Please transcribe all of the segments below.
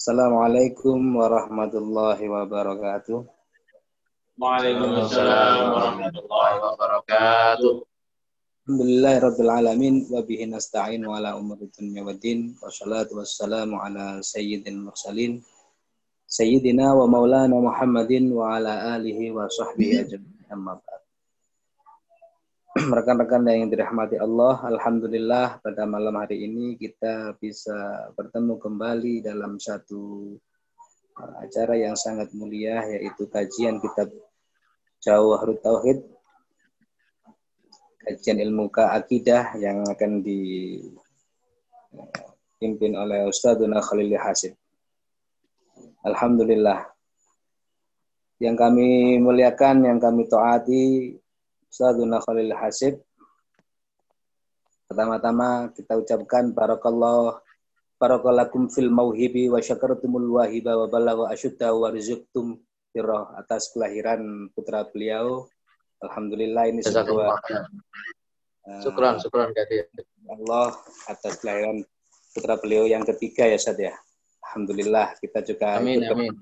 Assalamualaikum warahmatullahi wabarakatuh. Waalaikumsalam warahmatullahi wabarakatuh. Alhamdulillahirabbil alamin wa bihi nasta'in wa ala umuri dunya waddin wassalatu wassalamu ala sayyidil mursalin sayyidina wa maulana Muhammadin wa ala alihi wa sahbihi ajma'in amma ba'd. Rekan-rekan yang dirahmati Allah, alhamdulillah pada malam hari ini kita bisa bertemu kembali dalam satu uh, acara yang sangat mulia yaitu kajian kitab Jawahirut Tauhid kajian ilmu keakidah yang akan dipimpin oleh Ustadzuna Khalil Hasib. Alhamdulillah. Yang kami muliakan, yang kami taati Ustadzuna Khalil Hasib. Pertama-tama kita ucapkan barakallah barakalakum fil mauhibi wa syakartumul wahiba wa balagha asyudda wa rizqtum Firoh atas kelahiran putra beliau. Alhamdulillah ini sebuah uh, syukran, syukran Allah atas kelahiran putra beliau yang ketiga ya Sad ya. Alhamdulillah kita juga Amin amin.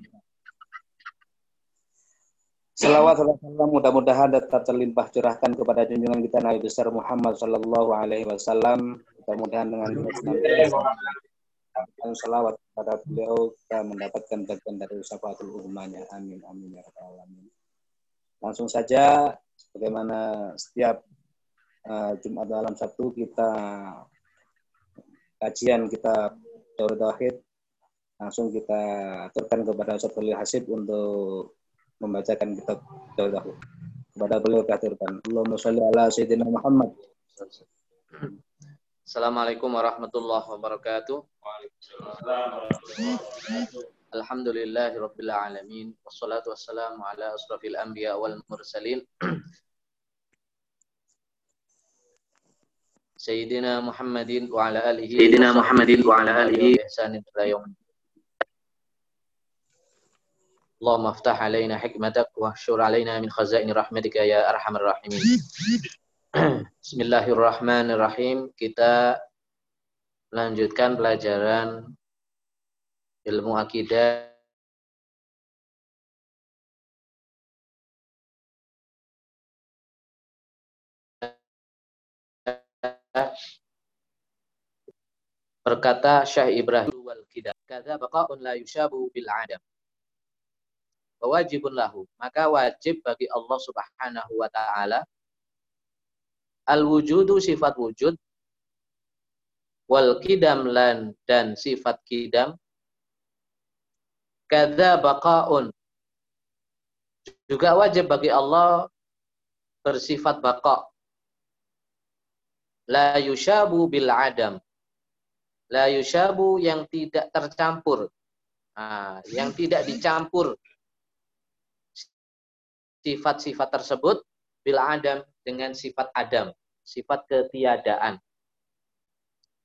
Salawat salam mudah-mudahan tetap terlimpah curahkan kepada junjungan kita Nabi besar Muhammad Sallallahu Alaihi Wasallam. Mudah-mudahan dengan dan salawat kepada beliau kita mendapatkan bagian dari syafatul umumnya. Amin amin ya rabbal alamin. Langsung saja bagaimana setiap uh, Jumat malam Sabtu kita kajian kita Daur Tauhid langsung kita aturkan kepada Ustaz Hasib untuk membacakan kitab Daur Tauhid. Kepada beliau kita aturkan. Allahumma sholli ala sayyidina Muhammad. Assalamualaikum warahmatullahi wabarakatuh. Alhamdulillahi rabbil alamin wassalatu wassalamu ala asrafil anbiya wal mursalin Sayyidina Muhammadin wa ala alihi Sayyidina Muhammadin wa ala alihi ihsanin ila yaum Allahumma aftah alaina hikmatak wa syur alaina min khazaini rahmatika ya arhamar rahimin. Bismillahirrahmanirrahim. Kita lanjutkan pelajaran ilmu akidah. Berkata Syekh Ibrahim wal kidah kata baqaun la yushabu bil adam wajibun lahu maka wajib bagi Allah Subhanahu wa taala Al-wujudu sifat wujud. Wal kidam lan dan sifat kidam. Kada baqaun. Juga wajib bagi Allah bersifat baqa. La yushabu bil adam. La yushabu yang tidak tercampur. Nah, yang tidak dicampur sifat-sifat tersebut bil adam dengan sifat adam, sifat ketiadaan.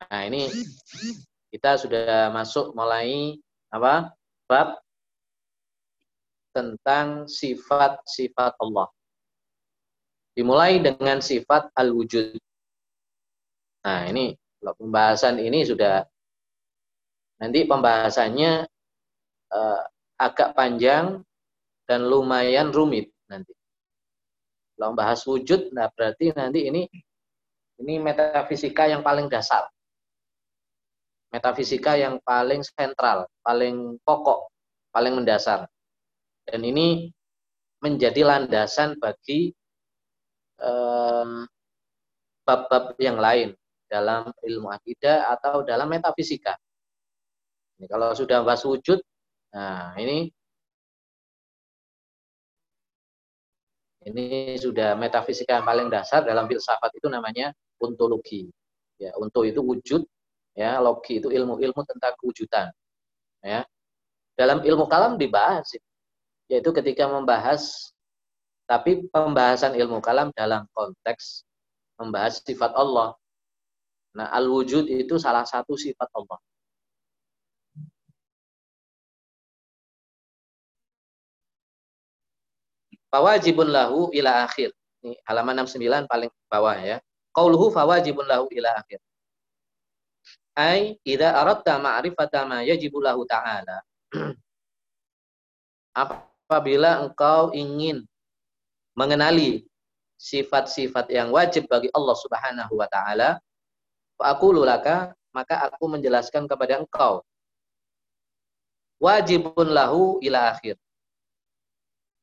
Nah, ini kita sudah masuk mulai apa? bab tentang sifat-sifat Allah. Dimulai dengan sifat al-wujud. Nah, ini pembahasan ini sudah nanti pembahasannya uh, agak panjang dan lumayan rumit nanti. Kalau bahas wujud, nah berarti nanti ini ini metafisika yang paling dasar. Metafisika yang paling sentral, paling pokok, paling mendasar. Dan ini menjadi landasan bagi eh, bab-bab eh, yang lain dalam ilmu akidah atau dalam metafisika. Ini kalau sudah bahas wujud, nah ini Ini sudah metafisika yang paling dasar dalam filsafat itu namanya ontologi. Ya, untuk itu wujud, ya, logi itu ilmu-ilmu tentang kewujudan. Ya. Dalam ilmu kalam dibahas yaitu ketika membahas tapi pembahasan ilmu kalam dalam konteks membahas sifat Allah. Nah, al-wujud itu salah satu sifat Allah. Fawajibun lahu ila akhir. Ini halaman 69 paling bawah ya. Qauluhu fawajibun lahu ila akhir. Ai idza aradta ma'rifata ma yajibu lahu ta'ala. Apabila engkau ingin mengenali sifat-sifat yang wajib bagi Allah Subhanahu wa taala, aku laka maka aku menjelaskan kepada engkau wajibun lahu ila akhir.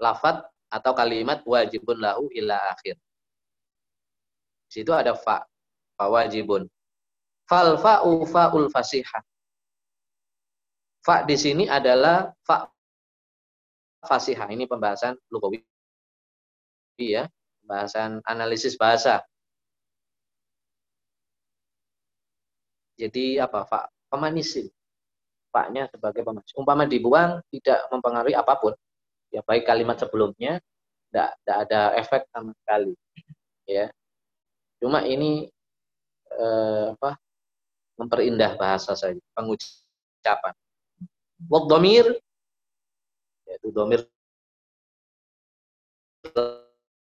Lafat atau kalimat wajibun lahu ila akhir. Di situ ada fa, fa wajibun. Fal fa'u fa'ul fasihah. Fa di sini adalah fa fasihah. Ini pembahasan lugawi ya, pembahasan analisis bahasa. Jadi apa? Fa pemanisin. Faknya sebagai pemanis. Umpama dibuang tidak mempengaruhi apa pun. Ya baik kalimat sebelumnya tidak ada efek sama sekali. Ya. Cuma ini eh, apa? Memperindah bahasa saja, pengucapan. Wad domir yaitu domir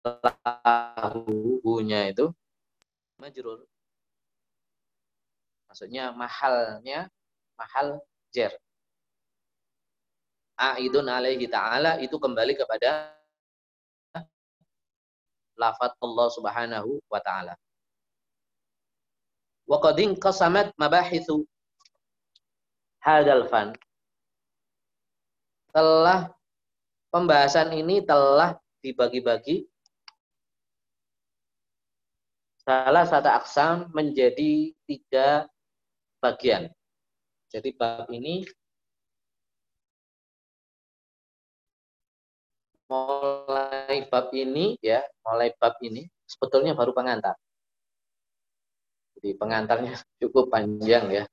lahunya itu majrur. Maksudnya mahalnya mahal jer. Aidun alaihi ta'ala itu kembali kepada lafat Allah Subhanahu wa taala. Wa qad qasamat mabahithu hadal fan. Telah pembahasan ini telah dibagi-bagi salah satu aksam menjadi tiga bagian. Jadi bab ini mulai bab ini ya, mulai bab ini sebetulnya baru pengantar. Jadi pengantarnya cukup panjang ya.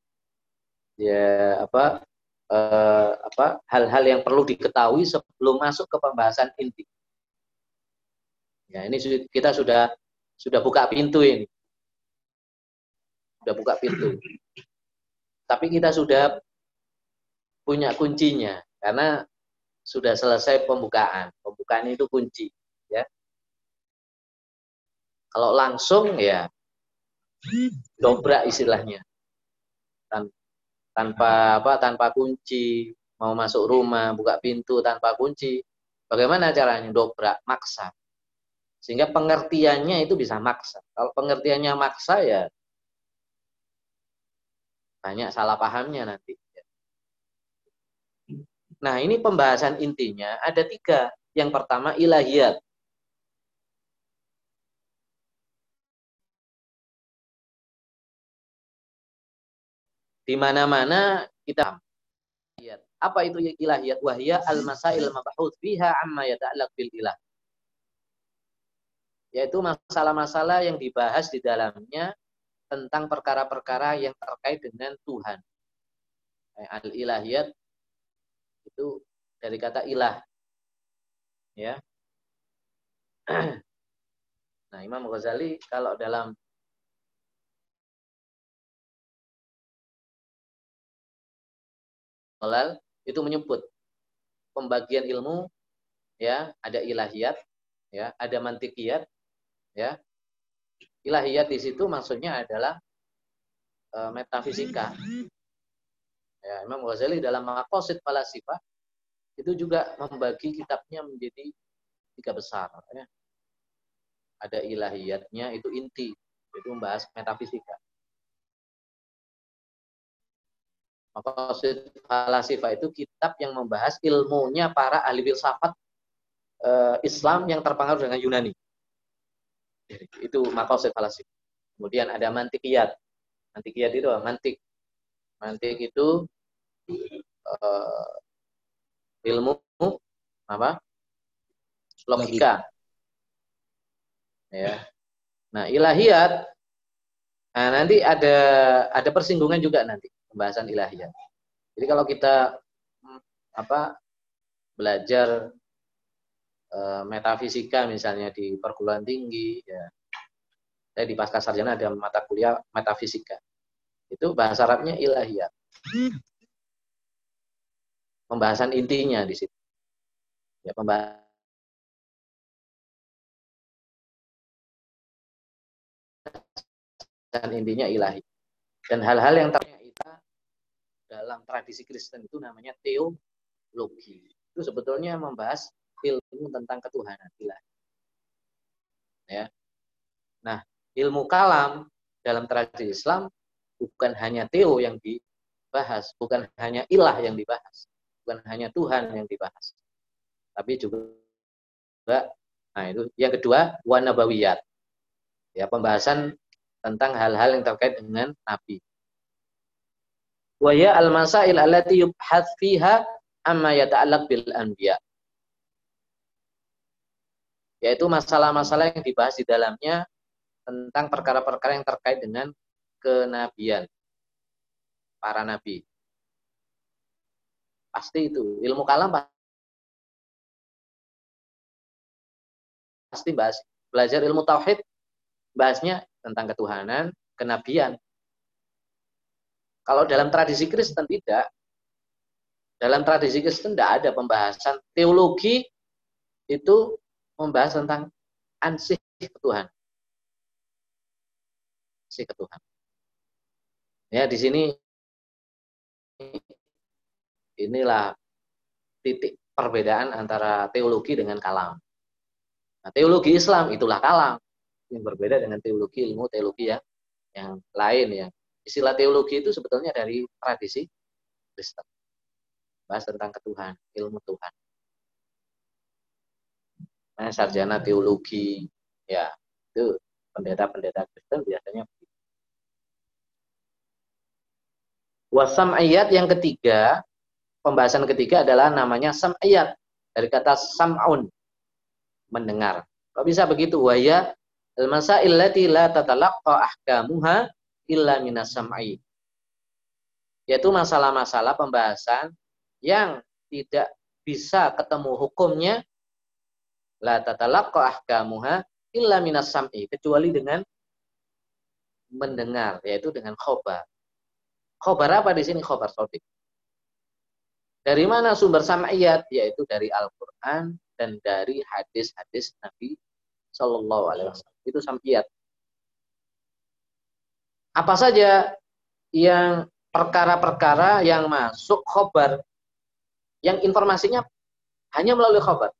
Ya apa eh, apa hal-hal yang perlu diketahui sebelum masuk ke pembahasan inti. Ya, ini kita sudah sudah buka pintu ini. Sudah buka pintu. Tapi kita sudah punya kuncinya karena sudah selesai pembukaan. Pembukaan itu kunci, ya. Kalau langsung ya dobrak istilahnya. Tan tanpa apa? Tanpa kunci, mau masuk rumah, buka pintu tanpa kunci. Bagaimana caranya? Dobrak, maksa. Sehingga pengertiannya itu bisa maksa. Kalau pengertiannya maksa ya banyak salah pahamnya nanti. Nah, ini pembahasan intinya ada tiga. Yang pertama ilahiyat. Di mana-mana kita apa itu ilahiyat? Wahya al-masail mabahut fiha amma yata'allaq bil ilah. Yaitu masalah-masalah yang dibahas di dalamnya tentang perkara-perkara yang terkait dengan Tuhan. Al-ilahiyat itu dari kata ilah. Ya. Nah, Imam Ghazali kalau dalam Halal itu menyebut pembagian ilmu ya ada ilahiyat ya ada mantikiyat ya ilahiyat di situ maksudnya adalah e, metafisika. Ya, Imam Ghazali dalam Maqasid Falasifah itu juga membagi kitabnya menjadi tiga besar. Ya. Ada ilahiyatnya itu inti, itu membahas metafisika. Maqasid Falasifah itu kitab yang membahas ilmunya para ahli filsafat e, Islam yang terpengaruh dengan Yunani. Itu makosid falasif. Kemudian ada mantikiyat. Mantikiyat itu apa? Mantik. Mantik itu uh, ilmu apa? Logika. Ya. Nah, ilahiyat Nah, nanti ada ada persinggungan juga nanti pembahasan ilahiyat. Jadi kalau kita apa belajar Eh, metafisika misalnya di perguruan tinggi ya saya di pasca sarjana ada mata kuliah metafisika itu bahasa Arabnya ilahiyat pembahasan intinya di situ ya pembahasan intinya ilahi dan hal-hal yang terkait dalam tradisi Kristen itu namanya teologi. Itu sebetulnya membahas ilmu tentang ketuhanan ilahi. Ya. Nah, ilmu kalam dalam tradisi Islam bukan hanya teo yang dibahas, bukan hanya ilah yang dibahas, bukan hanya Tuhan yang dibahas. Tapi juga nah itu yang kedua wanabawiyat. Ya, pembahasan tentang hal-hal yang terkait dengan nabi. Wa ya al-masail allati yubhath fiha amma yata'allaq bil anbiya. Yaitu masalah-masalah yang dibahas di dalamnya tentang perkara-perkara yang terkait dengan kenabian para nabi. Pasti itu ilmu kalam pasti bahas belajar ilmu tauhid bahasnya tentang ketuhanan, kenabian, kalau dalam tradisi Kristen tidak. Dalam tradisi Kristen tidak ada pembahasan teologi itu membahas tentang ansih Tuhan. Ansih Tuhan. Ya, di sini inilah titik perbedaan antara teologi dengan kalam. Nah, teologi Islam itulah kalam yang berbeda dengan teologi ilmu teologi ya yang lain ya istilah teologi itu sebetulnya dari tradisi Kristen. Bahas tentang ketuhan, ilmu Tuhan. Nah, sarjana teologi, ya itu pendeta-pendeta Kristen biasanya. Wasam ayat yang ketiga, pembahasan ketiga adalah namanya sam ayat dari kata sam'un mendengar. Kok bisa begitu? Waya al-masail lati la tatalaqqa ahkamuha illa minas sam'i. Yaitu masalah-masalah pembahasan yang tidak bisa ketemu hukumnya la tatalaqqa ahkamuha illa minas sam'i kecuali dengan mendengar yaitu dengan khobar. Khobar apa di sini? Khobar sodik. Dari mana sumber sam'iyat? Yaitu dari Al-Quran dan dari hadis-hadis Nabi Shallallahu Alaihi Wasallam. Itu sam'iyat. Apa saja yang perkara-perkara yang masuk khobar? Yang informasinya hanya melalui khobar.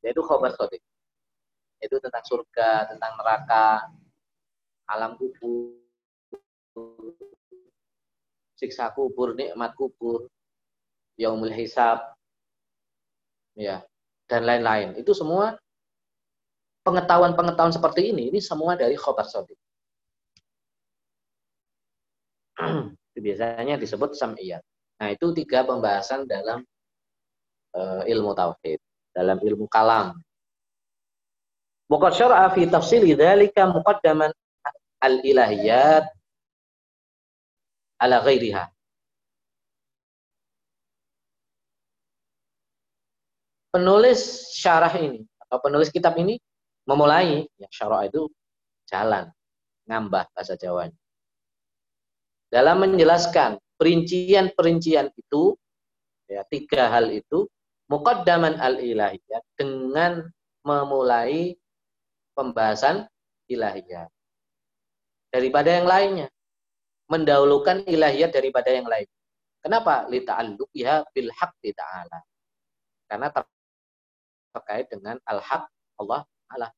Yaitu khobar sodik yaitu tentang surga, tentang neraka, alam kubur, siksa kubur, nikmat kubur, yaumul hisab, ya, dan lain-lain. Itu semua pengetahuan-pengetahuan seperti ini, ini semua dari khobar sodik. biasanya disebut sam'iyat. Nah, itu tiga pembahasan dalam uh, ilmu tauhid, dalam ilmu kalam. Bukat syar'a fi tafsili dzalika muqaddaman al-ilahiyat ala ghairiha. Penulis syarah ini atau penulis kitab ini memulai ya syarah itu jalan ngambah bahasa Jawanya. Dalam menjelaskan perincian-perincian itu ya tiga hal itu muqaddaman al-ilahiyat dengan memulai pembahasan ilahiyat daripada yang lainnya mendahulukan ilahiyat daripada yang lain. Kenapa? Li ta'alluqiha bil haqqi ta'ala. Karena terkait dengan al-haq Allah Allah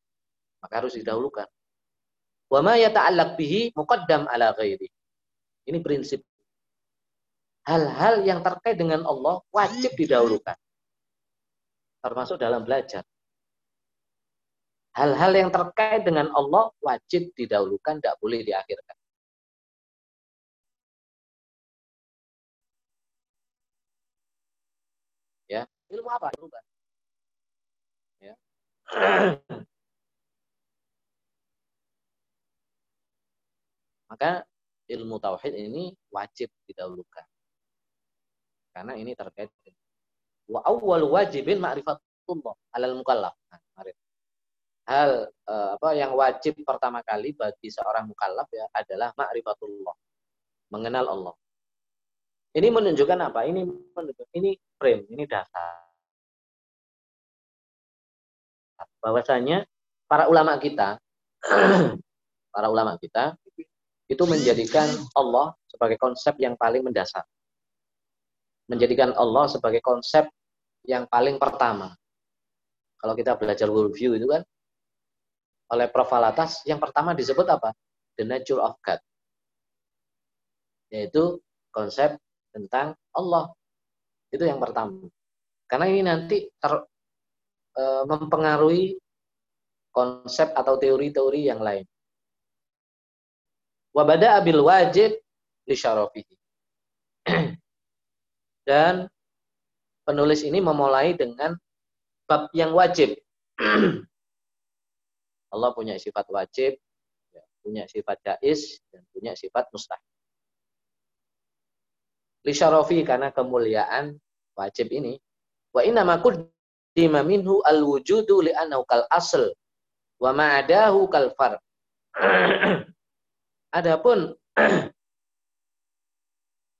maka harus didahulukan wa ma yata'allaq bihi muqaddam ala ghairi ini prinsip. Hal-hal yang terkait dengan Allah wajib didahulukan. Termasuk dalam belajar. Hal-hal yang terkait dengan Allah wajib didahulukan, tidak boleh diakhirkan. Ya, ilmu apa? Ilmu Ya. Maka ilmu tauhid ini wajib didahulukan. Karena ini terkait wa awwal wajibin ma'rifatullah alal mukallaf. Nah. Hal uh, apa yang wajib pertama kali bagi seorang mukallaf ya adalah ma'rifatullah. Mengenal Allah. Ini menunjukkan apa? Ini menunjukkan ini frame, ini dasar. Bahwasanya para ulama kita para ulama kita itu menjadikan Allah sebagai konsep yang paling mendasar. menjadikan Allah sebagai konsep yang paling pertama. Kalau kita belajar worldview itu kan, oleh Prof. Alatas, yang pertama disebut apa? The nature of God. Yaitu konsep tentang Allah. Itu yang pertama. Karena ini nanti ter, e, mempengaruhi konsep atau teori-teori yang lain. Wabada abil wajib li syarafihi. Dan penulis ini memulai dengan bab yang wajib. Allah punya sifat wajib, ya, punya sifat jais, dan punya sifat mustahil. Lisharofi karena kemuliaan wajib ini. Wa inna ma kuddima minhu al-wujudu li'annahu kal asl wa ma'adahu kal far. Adapun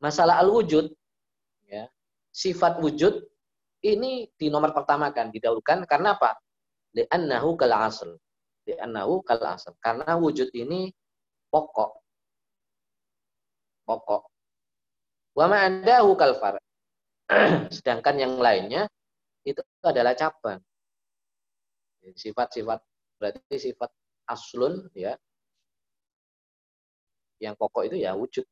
masalah al-wujud sifat wujud ini di nomor pertama kan didahulukan karena apa? Li'annahu kal asl. Li'annahu kal asl. Karena wujud ini pokok. Pokok. Wa ma'andahu kal far. Sedangkan yang lainnya itu adalah cabang. Sifat-sifat berarti sifat aslun ya. Yang pokok itu ya wujud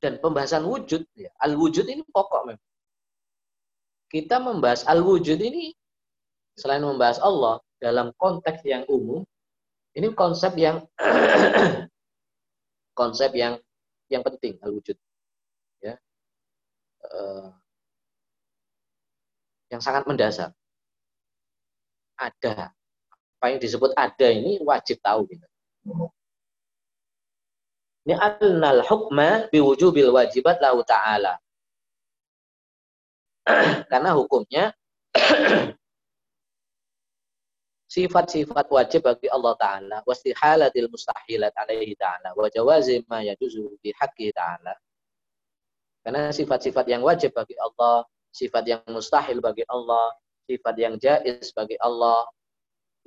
dan pembahasan wujud ya, al wujud ini pokok memang kita membahas al wujud ini selain membahas Allah dalam konteks yang umum ini konsep yang konsep yang yang penting al wujud ya uh, yang sangat mendasar. Ada. Apa yang disebut ada ini wajib tahu gitu. Ini annal hukma biwujubil wajibat lahu ta'ala. Karena hukumnya sifat-sifat wajib bagi Allah Ta'ala. Wastihalatil mustahilat alaihi Ta'ala. Wa jawazi ma yajuzu haqqi Ta'ala. Karena sifat-sifat yang wajib bagi Allah, sifat yang mustahil bagi Allah, sifat yang jaiz bagi Allah,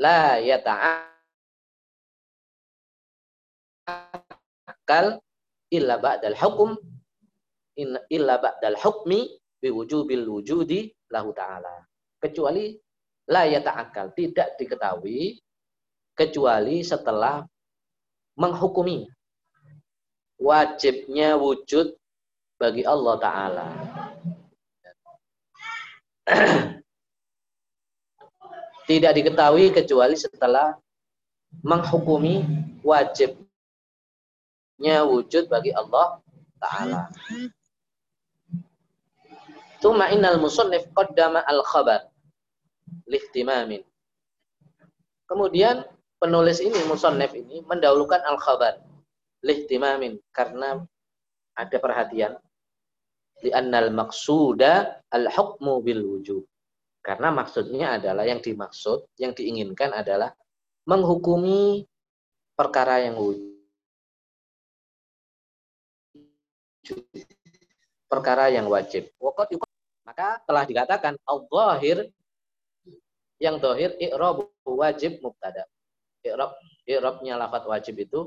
la yata'ala akal illa ba'dal hukum illa ba'dal hukmi biwujubil wujudi lahu ta'ala. Kecuali la yata'akal, tidak diketahui kecuali setelah menghukumi wajibnya wujud bagi Allah Ta'ala. Tidak diketahui kecuali setelah menghukumi wajib nya wujud bagi Allah Ta'ala. Tuma innal musannif qaddama al-khabar lihtimamin. Kemudian penulis ini, musannif ini mendahulukan al-khabar lihtimamin karena ada perhatian li'annal maqsuda al-hukmu bil wujud. Karena maksudnya adalah yang dimaksud, yang diinginkan adalah menghukumi perkara yang wujud perkara yang wajib. Maka telah dikatakan al-zahir yang zahir i'rab wajib mubtada. I'rab i'rabnya lafaz wajib itu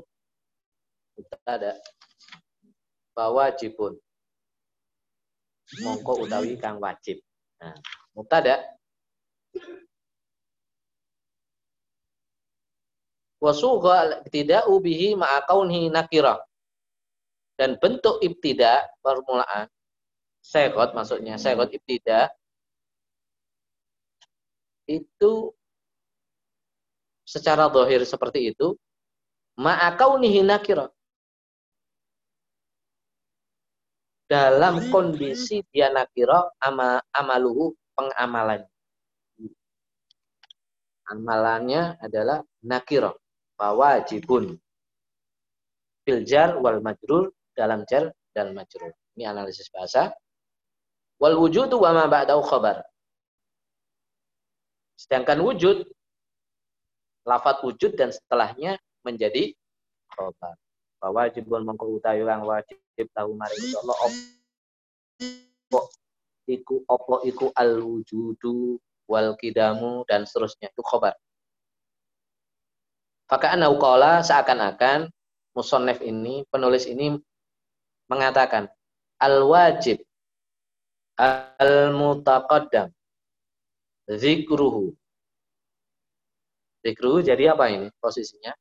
mubtada. Bawajibun. Mongko utawi kang wajib. Nah, mubtada wasugha tidak bihi ma'a kaunhi nakirah. Dan bentuk ibtida permulaan segot maksudnya segot ibtida itu secara dohir seperti itu ma'akaunihi nakira dalam kondisi dia nakira ama, amaluhu pengamalan amalannya adalah nakira wajibun filjar wal majrur dalam jar dan majrur. Ini analisis bahasa. Wal wujudu wa ma ba'dahu khabar. Sedangkan wujud lafat wujud dan setelahnya menjadi khabar. Bahwa wajibun mengko utawi kang wajib tahu mari Allah opo iku opo iku al wujudu wal kidamu dan seterusnya itu khabar. Faka'an qala seakan-akan musonef ini, penulis ini mengatakan al-wajib Al-mutaqaddam. Zikruhu. Zikruhu jadi apa ini posisinya?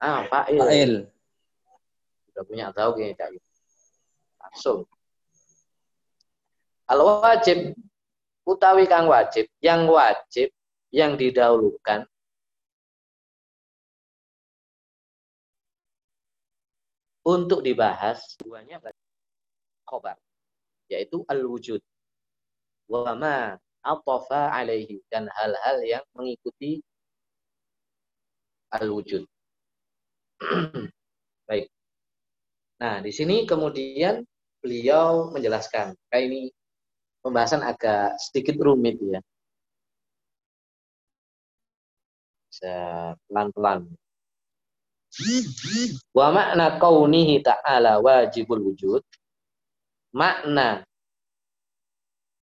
Ah, fa'il. Fa'il. Sudah punya tahu kayaknya. Langsung. Al-wajib utawi kang wajib, yang wajib yang didahulukan untuk dibahas duanya khobar yaitu al-wujud wa ma atafa alaihi dan hal-hal yang mengikuti al-wujud. Baik. Nah, di sini kemudian beliau menjelaskan. Kayak ini pembahasan agak sedikit rumit ya. Pelan-pelan. Wa makna kaunihi ta'ala wajibul wujud. Makna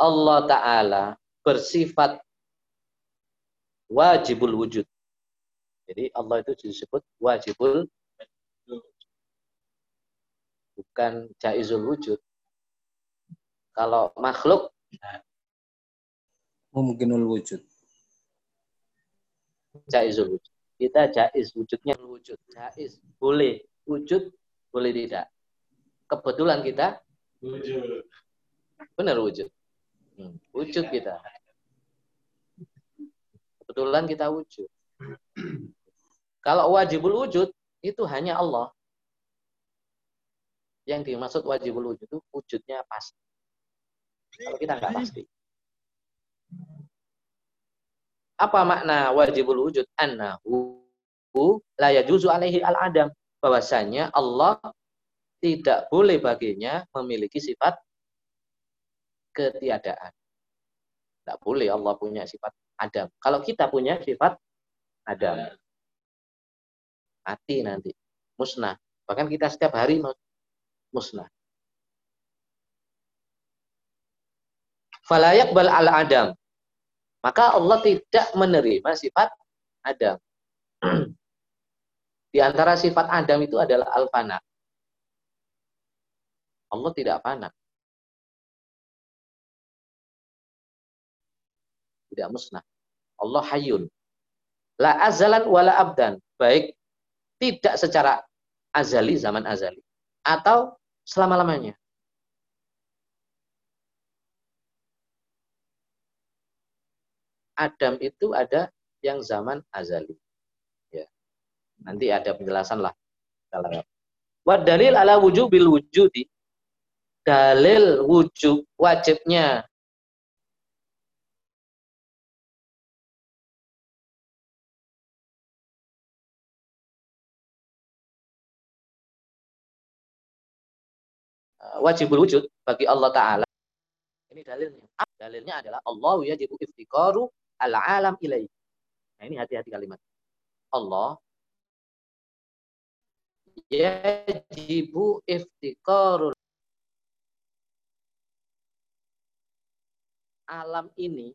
Allah Ta'ala bersifat wajibul wujud. Jadi Allah itu disebut wajibul bukan jaizul wujud. Kalau makhluk mungkinul wujud. Jaizul wujud. Kita jaiz wujudnya wujud. Jaiz boleh wujud, boleh tidak. Kebetulan kita wujud. Benar wujud. Hmm, wujud kita. Kebetulan kita wujud. Kalau wajibul wujud itu hanya Allah. Yang dimaksud wajibul wujud itu wujudnya pasti. Kalau kita nggak pasti. Apa makna wajibul wujud? Annahu la yajuzu alaihi al-adam. Bahwasanya Allah tidak boleh baginya memiliki sifat ketiadaan. Tidak boleh Allah punya sifat adam. Kalau kita punya sifat adam. Mati nanti. Musnah. Bahkan kita setiap hari musnah. falayak bal al adam. Maka Allah tidak menerima sifat Adam. Di antara sifat Adam itu adalah al-fana. Allah tidak fana. Tidak musnah. Allah hayun. La azalan wala abdan. Baik tidak secara azali, zaman azali. Atau selama-lamanya. Adam itu ada yang zaman azali. Ya. Nanti ada penjelasan lah. Wa dalil ala wujubil wujudi. Dalil wujud wajibnya wajibul wujud bagi Allah Ta'ala. Ini dalilnya. Dalilnya adalah Allah yajibu iftikaru al-alam ilaih. Nah ini hati-hati kalimat. Allah yajibu iftiqarul alam ini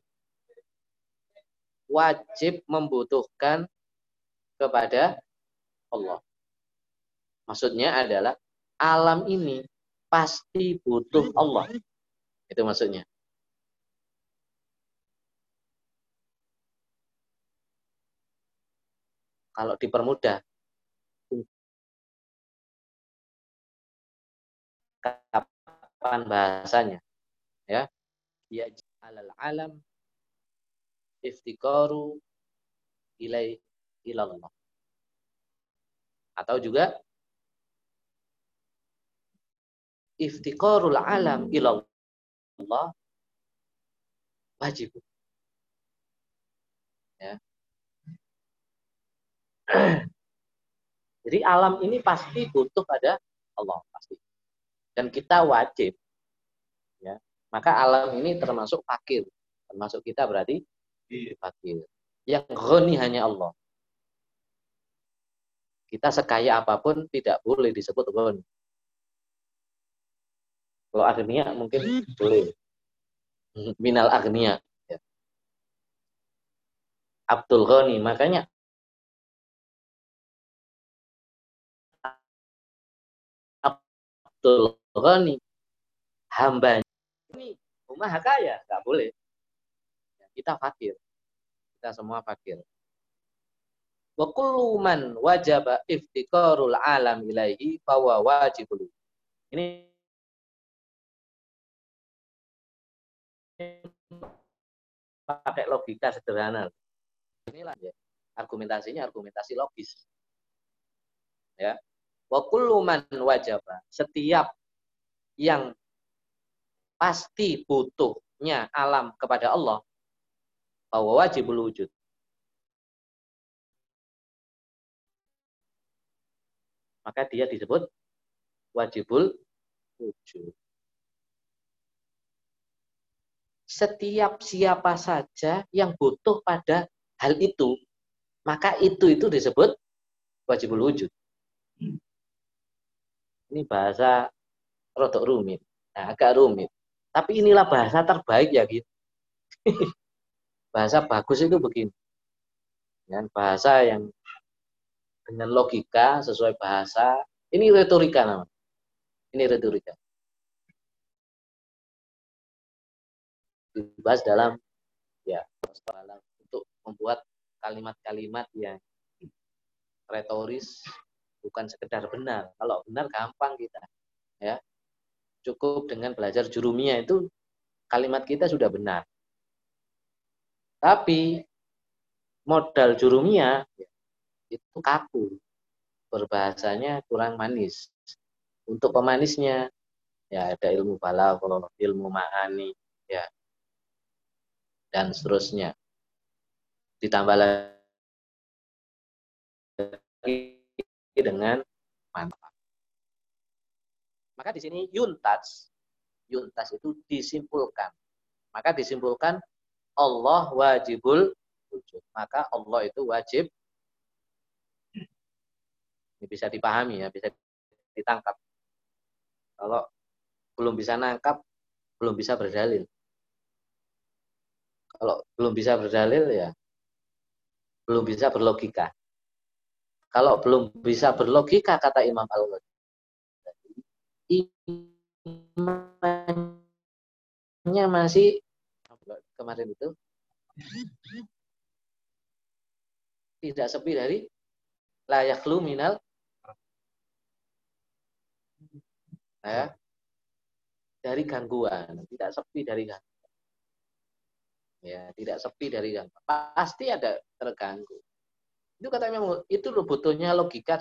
wajib membutuhkan kepada Allah. Maksudnya adalah alam ini pasti butuh Allah. Itu maksudnya. kalau dipermudah kapan bahasanya ya ya alal alam iftikaru ilai ilallah atau juga iftikarul alam ilallah wajib ya Jadi alam ini pasti butuh pada Allah pasti. Dan kita wajib ya. Maka alam ini termasuk fakir. Termasuk kita berarti fakir. Yang ghani hanya Allah. Kita sekaya apa pun tidak boleh disebut ghani. Kalau agnia mungkin boleh. Minal agnia. Ya. Abdul Ghani. Makanya Abdul Ghani hamba ini rumah kaya, nggak boleh. Kita fakir. Kita semua fakir. Wa kullu man wajaba iftiqarul alam ilaihi fawa wajibul. Ini pakai logika sederhana. Inilah ya. Argumentasinya argumentasi logis. Ya. Wa kullu man wajaba. Setiap yang pasti butuhnya alam kepada Allah bahwa wajibul wujud maka dia disebut wajibul wujud. Setiap siapa saja yang butuh pada hal itu, maka itu itu disebut wajibul wujud. Ini bahasa rodok rumit, nah, agak rumit. Tapi inilah bahasa terbaik ya gitu. bahasa bagus itu begini. Dan bahasa yang dengan logika sesuai bahasa. Ini retorika namanya. Ini retorika. Dibahas dalam ya dalam untuk membuat kalimat-kalimat yang retoris bukan sekedar benar. Kalau benar gampang kita ya. Cukup dengan belajar jurumia itu kalimat kita sudah benar. Tapi modal jurumia itu kaku. Berbahasanya kurang manis. Untuk pemanisnya ya ada ilmu balaghah, ilmu ma'ani, ya. Dan seterusnya. Ditambah lagi dengan manfaat. Maka di sini yuntas, yuntas itu disimpulkan. Maka disimpulkan Allah wajibul wujud. Maka Allah itu wajib ini bisa dipahami ya, bisa ditangkap. Kalau belum bisa nangkap, belum bisa berdalil. Kalau belum bisa berdalil ya belum bisa berlogika. Kalau belum bisa berlogika kata Imam Al-Ghazali, imannya masih kemarin itu tidak sepi dari layak lu minal ya, dari gangguan, tidak sepi dari gangguan. Ya, tidak sepi dari gangguan. Pasti ada terganggu. Itu katanya itu butuhnya logika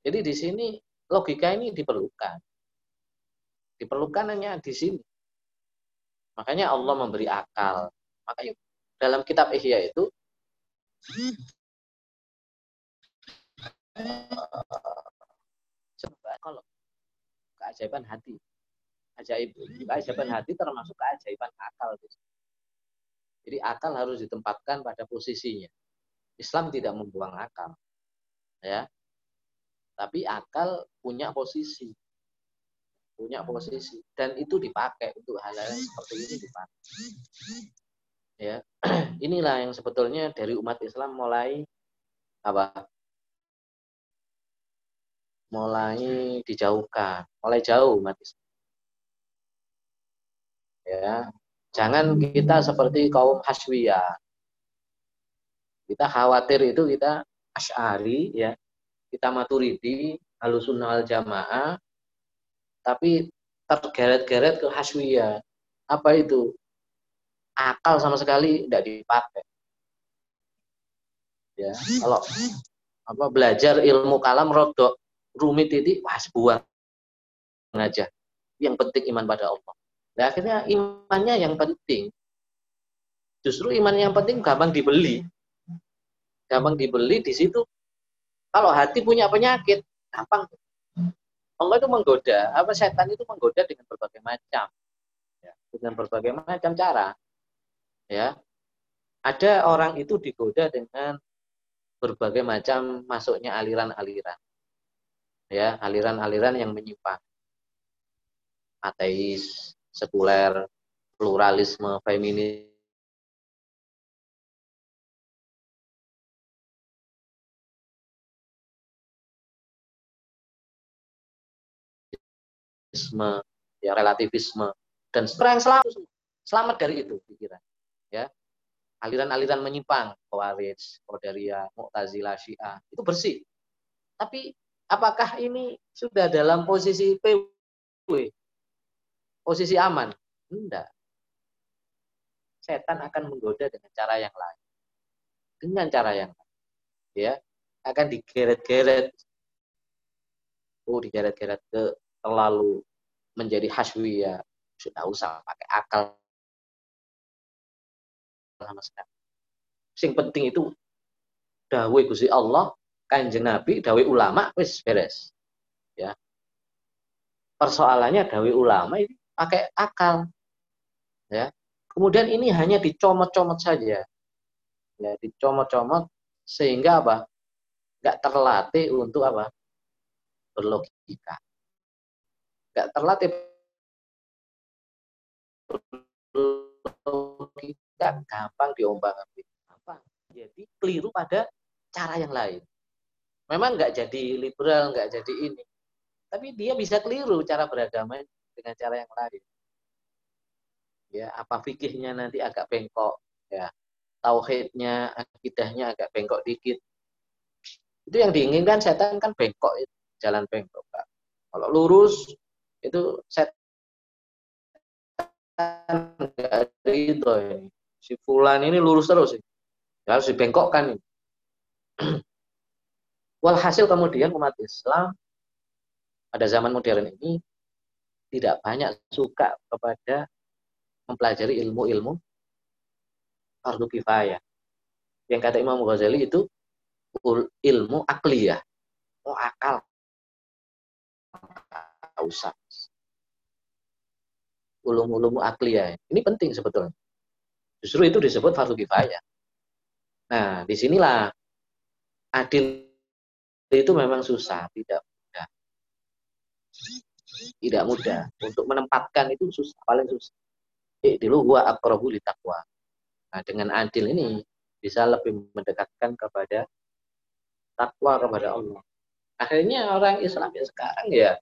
Jadi di sini logika ini diperlukan. Diperlukan hanya di sini. Makanya Allah memberi akal. Makanya dalam kitab Ihya itu coba kalau keajaiban hati. Ajaib. Keajaiban hati termasuk keajaiban akal. Jadi akal harus ditempatkan pada posisinya. Islam tidak membuang akal. Ya. Tapi akal punya posisi. Punya posisi dan itu dipakai untuk hal-hal seperti ini dipakai. Ya. Inilah yang sebetulnya dari umat Islam mulai apa? mulai dijauhkan, mulai jauh mati. Ya, jangan kita seperti kaum Haswiyah. Kita khawatir itu kita Ash'ari ya, kita Maturidi, Halusunnah al Jamaah, tapi tergeret-geret ke Haswiyah. Apa itu? Akal sama sekali tidak dipakai. Ya, kalau apa belajar ilmu kalam rodok rumit ini wah buang aja. Yang penting iman pada Allah. Nah, akhirnya imannya yang penting. Justru iman yang penting gampang dibeli. Gampang dibeli di situ. Kalau hati punya penyakit, gampang. Allah itu menggoda, apa setan itu menggoda dengan berbagai macam. Ya, dengan berbagai macam cara. Ya. Ada orang itu digoda dengan berbagai macam masuknya aliran-aliran ya aliran-aliran yang menyimpang ateis sekuler pluralisme feminis. Ya relativisme dan yang selamat selamat dari itu pikiran ya. Aliran-aliran menyimpang Khawarij, Qadariyah, Mu'tazilah, Syiah itu bersih. Tapi apakah ini sudah dalam posisi PW posisi aman? Enggak. Setan akan menggoda dengan cara yang lain. Dengan cara yang lain. Ya akan digeret-geret. Oh digeret-geret ke terlalu menjadi haswiyah. Sudah usah pakai akal. Sama sekali. Sing penting itu dawai Gusti Allah, Kanjeng Nabi, dawai ulama wis beres. Ya. Persoalannya dawai ulama ini pakai akal. Ya. Kemudian ini hanya dicomot-comot saja. Ya, dicomot-comot sehingga apa? Enggak terlatih untuk apa? Berlogika. Enggak terlatih logika gampang diombang apa jadi keliru pada cara yang lain memang nggak jadi liberal nggak jadi ini tapi dia bisa keliru cara beragama dengan cara yang lain ya apa fikihnya nanti agak bengkok ya tauhidnya akidahnya agak bengkok dikit itu yang diinginkan setan kan bengkok itu jalan bengkok Pak. kalau lurus itu setan nggak ada itu ini. Si Fulan ini lurus terus. Ya, harus dibengkokkan. Walhasil kemudian umat Islam pada zaman modern ini tidak banyak suka kepada mempelajari ilmu-ilmu fardu kifayah. Yang kata Imam Ghazali itu ilmu akliyah. Oh akal. Tak usah ulum-ulum akliyah. Ini penting sebetulnya. Justru itu disebut fardu kifayah. Nah, di sinilah adil itu memang susah, tidak mudah. Tidak mudah. Untuk menempatkan itu susah, paling susah. Dulu gua akrobu li takwa. Nah, dengan adil ini bisa lebih mendekatkan kepada takwa kepada Allah. Akhirnya orang Islam ya sekarang ya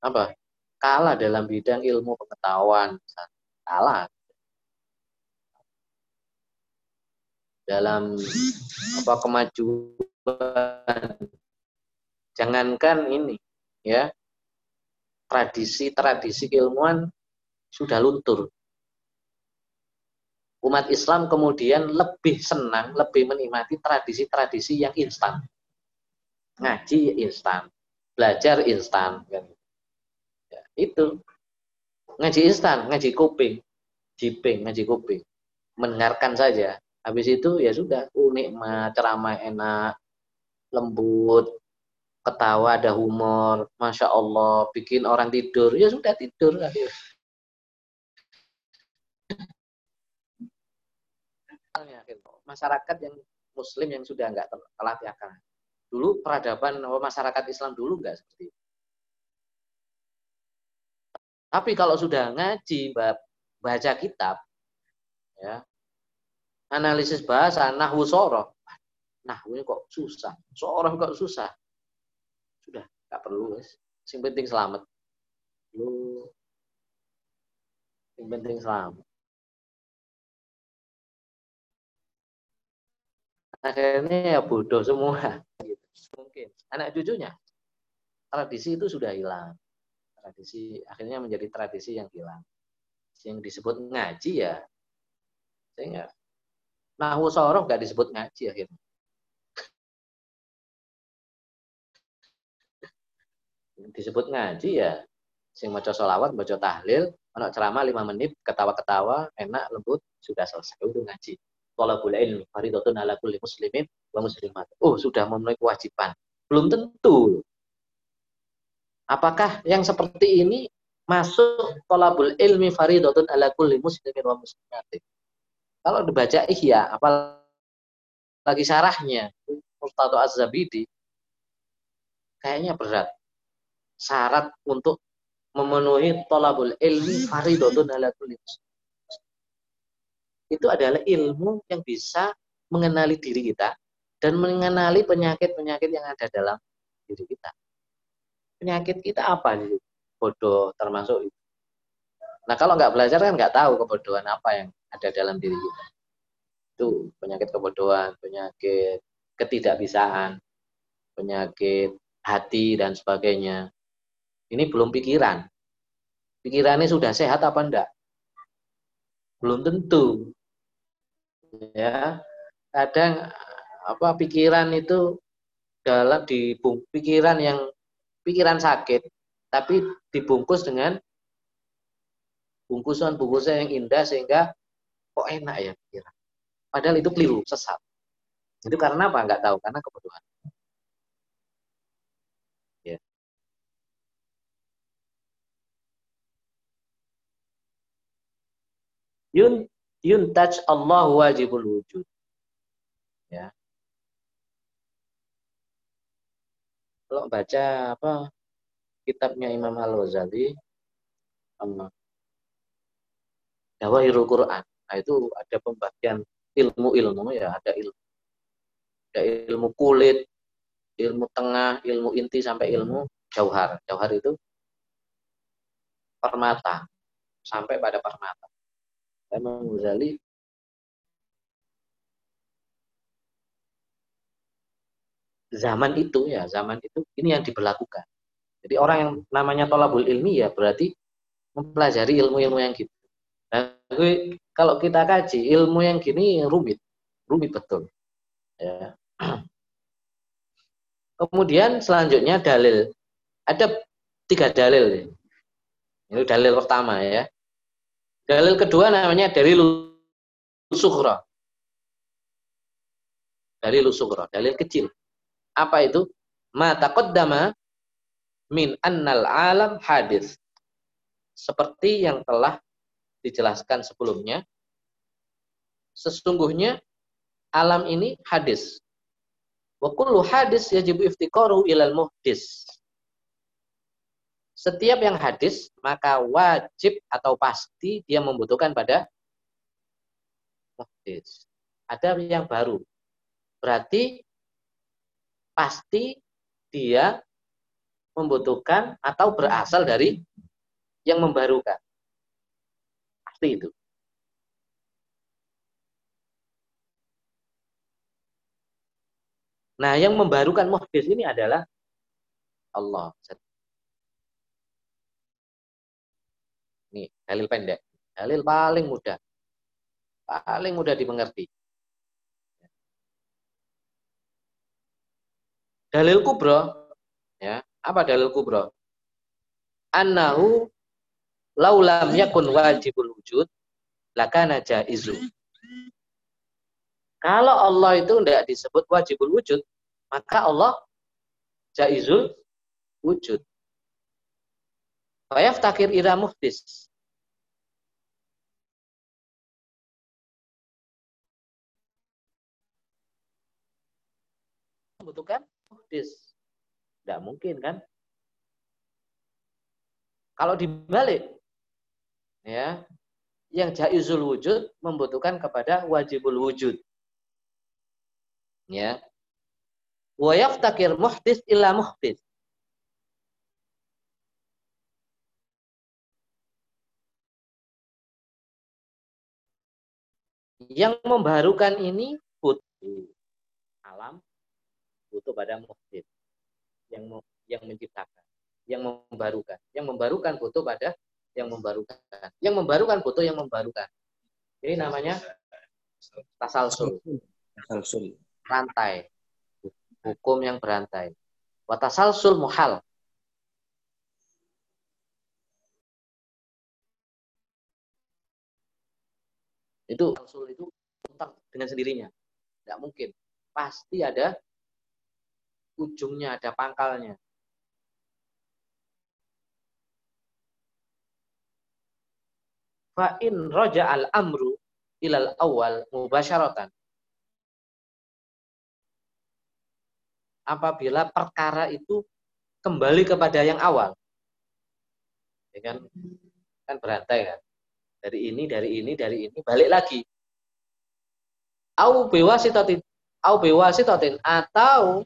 apa? kalah dalam bidang ilmu pengetahuan, kalah dalam apa kemajuan. Jangankan ini, ya tradisi-tradisi ilmuwan sudah luntur. Umat Islam kemudian lebih senang, lebih menikmati tradisi-tradisi yang instan. Ngaji instan, belajar instan. Kan itu ngaji instan, ngaji kuping, jiping, ngaji kuping. Mendengarkan saja. Habis itu ya sudah, nikmat, ceramah enak, lembut, ketawa ada humor, masya Allah, bikin orang tidur, ya sudah tidur. Masyarakat yang Muslim yang sudah nggak terlatih akal. Dulu peradaban masyarakat Islam dulu nggak seperti itu. Tapi kalau sudah ngaji, baca kitab, ya, analisis bahasa, nahwu soroh, nahwunya kok susah, soroh kok susah. Sudah, nggak perlu, guys. Yang penting selamat. Lu, yang penting selamat. Akhirnya ya bodoh semua. Mungkin. Anak cucunya, tradisi itu sudah hilang tradisi akhirnya menjadi tradisi yang hilang yang disebut ngaji ya sehingga nahu sorof gak disebut ngaji akhirnya disebut ngaji ya sing maca sholawat baca tahlil anak ceramah lima menit ketawa-ketawa enak lembut sudah selesai itu ngaji thalabul ilmi faridatun ala kulli muslimin wa muslimat oh sudah memenuhi kewajiban belum tentu Apakah yang seperti ini masuk tolabul ilmi faridatun ala kulli muslimin wa muslimatin? Kalau dibaca ihya, apalagi syarahnya, Murtado Az-Zabidi, kayaknya berat. Syarat untuk memenuhi tolabul ilmi faridatun ala. Itu adalah ilmu yang bisa mengenali diri kita dan mengenali penyakit-penyakit yang ada dalam diri kita penyakit kita apa nih? Bodoh termasuk itu. Nah kalau nggak belajar kan nggak tahu kebodohan apa yang ada dalam diri kita. Itu penyakit kebodohan, penyakit ketidakbisaan, penyakit hati dan sebagainya. Ini belum pikiran. Pikirannya sudah sehat apa enggak? Belum tentu. Ya. Kadang apa pikiran itu dalam di pikiran yang pikiran sakit tapi dibungkus dengan bungkusan-bungkusan yang indah sehingga kok enak ya pikiran. Padahal itu keliru, sesat. Itu karena apa? Enggak tahu, karena kebodohan. Yun yun touch Allah wajibul wujud. Ya. Kalau baca apa kitabnya Imam Al-Ghazali Dawahirul Quran. Nah, itu ada pembagian ilmu-ilmu ya, ada ilmu. Ada ilmu kulit, ilmu tengah, ilmu inti sampai ilmu jauhar. Jauhar itu permata sampai pada permata. Imam Ghazali zaman itu ya, zaman itu ini yang diberlakukan. Jadi orang yang namanya tolabul ilmi ya berarti mempelajari ilmu-ilmu yang gitu. Nah, gue, kalau kita kaji ilmu yang gini rumit, rumit betul. Ya. Kemudian selanjutnya dalil. Ada tiga dalil. Ini dalil pertama ya. Dalil kedua namanya dari lusukhra. Dari lusukhra, dalil kecil. Apa itu? Ma taqaddama min annal alam hadis. Seperti yang telah dijelaskan sebelumnya, sesungguhnya alam ini hadis. Wa kullu hadis yajibu iftiqaru ilal muhdis. Setiap yang hadis, maka wajib atau pasti dia membutuhkan pada muhdis. Ada yang baru. Berarti pasti dia membutuhkan atau berasal dari yang membarukan. Pasti itu. Nah, yang membarukan muhdis ini adalah Allah. Nih, dalil pendek. Dalil paling mudah. Paling mudah dimengerti. Dalil kubro, ya, apa dalil kubro? Annahu laulam yakun wajibul wujud lakana jaizu. Kalau Allah itu tidak disebut wajibul wujud, maka Allah jaizul wujud. Takir ira muhdis. Membutuhkan muhdis. Tidak mungkin kan? Kalau dibalik, ya yang jaizul wujud membutuhkan kepada wajibul wujud ya wa yaftakir muhdis illa muhdis yang membarukan ini butuh alam butuh pada muhdis yang yang menciptakan yang membarukan yang membarukan butuh pada yang membarukan. Yang membarukan butuh yang membarukan. Ini namanya tasalsul. Tasalsul. Rantai. Hukum yang berantai. Watasalsul muhal. Itu tasalsul itu tentang dengan sendirinya. Tidak mungkin. Pasti ada ujungnya, ada pangkalnya. fa in roja al amru ilal awal mubasyaratan. Apabila perkara itu kembali kepada yang awal. Ya kan? Kan berantai kan. Dari ini, dari ini, dari ini, balik lagi. Au bewasitatin, au bewasitatin atau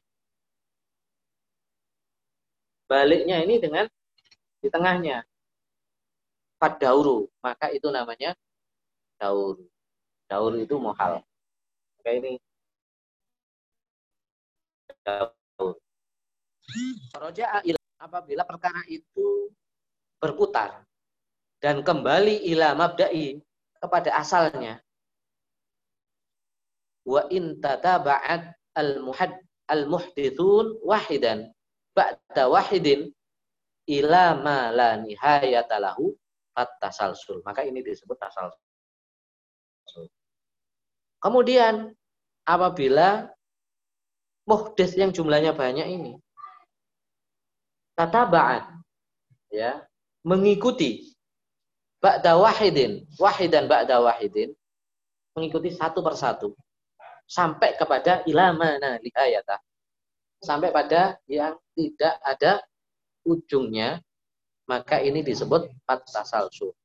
baliknya ini dengan di tengahnya dauru maka itu namanya daur. Daur itu mohal. Maka ini daur. Apabila perkara itu berputar dan kembali ila mabda'i kepada asalnya. Wa in tataba'at al-muhad al-muhdithun wahidan ba'da wahidin ila ma la nihayata lahu tasalsul. Maka ini disebut tasalsul. Kemudian apabila muhdis yang jumlahnya banyak ini tataba'an ya mengikuti ba'da wahidin. Wahidan ba'da wahidin. Mengikuti satu persatu. Sampai kepada ilamana lihayata sampai pada yang tidak ada ujungnya maka ini disebut tasalsul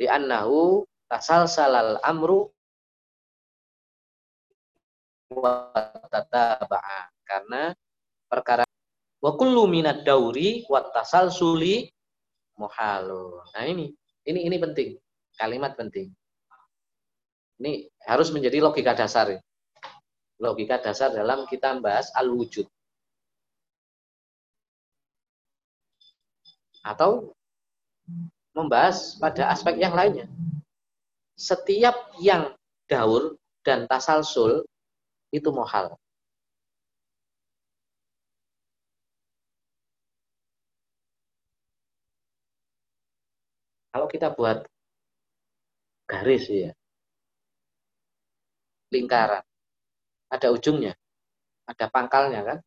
di annahu tasal salal amru wa tataba'a. Karena perkara wa kullu minad dauri wa tasalsuli muhalu. Nah ini ini ini penting. Kalimat penting. Ini harus menjadi logika dasar. Logika dasar dalam kita membahas al-wujud. Atau membahas pada aspek yang lainnya. Setiap yang daur dan tasalsul itu mohal. Kalau kita buat garis ya, lingkaran, ada ujungnya, ada pangkalnya kan?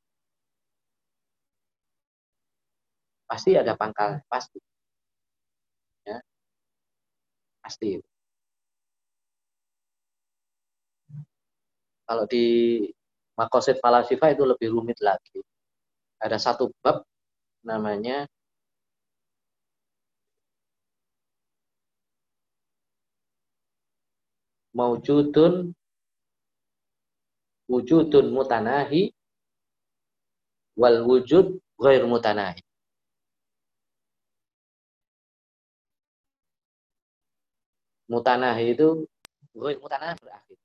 Pasti ada pangkalnya, pasti. Pasti. Kalau di makosid falasifa itu lebih rumit lagi. Ada satu bab namanya maujudun wujudun mutanahi wal wujud ghair mutanahi mutanah itu mutanah berakhir.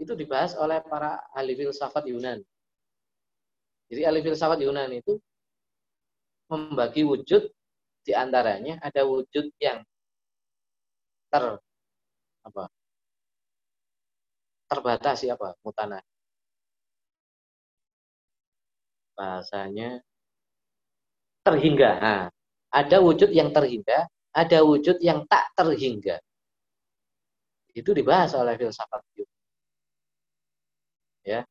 Itu dibahas oleh para ahli filsafat Yunani. Jadi ahli filsafat Yunani itu membagi wujud di antaranya ada wujud yang ter apa terbatasi apa mutanah bahasanya terhingga nah, ada wujud yang terhingga ada wujud yang tak terhingga. Itu dibahas oleh filsafat Ya.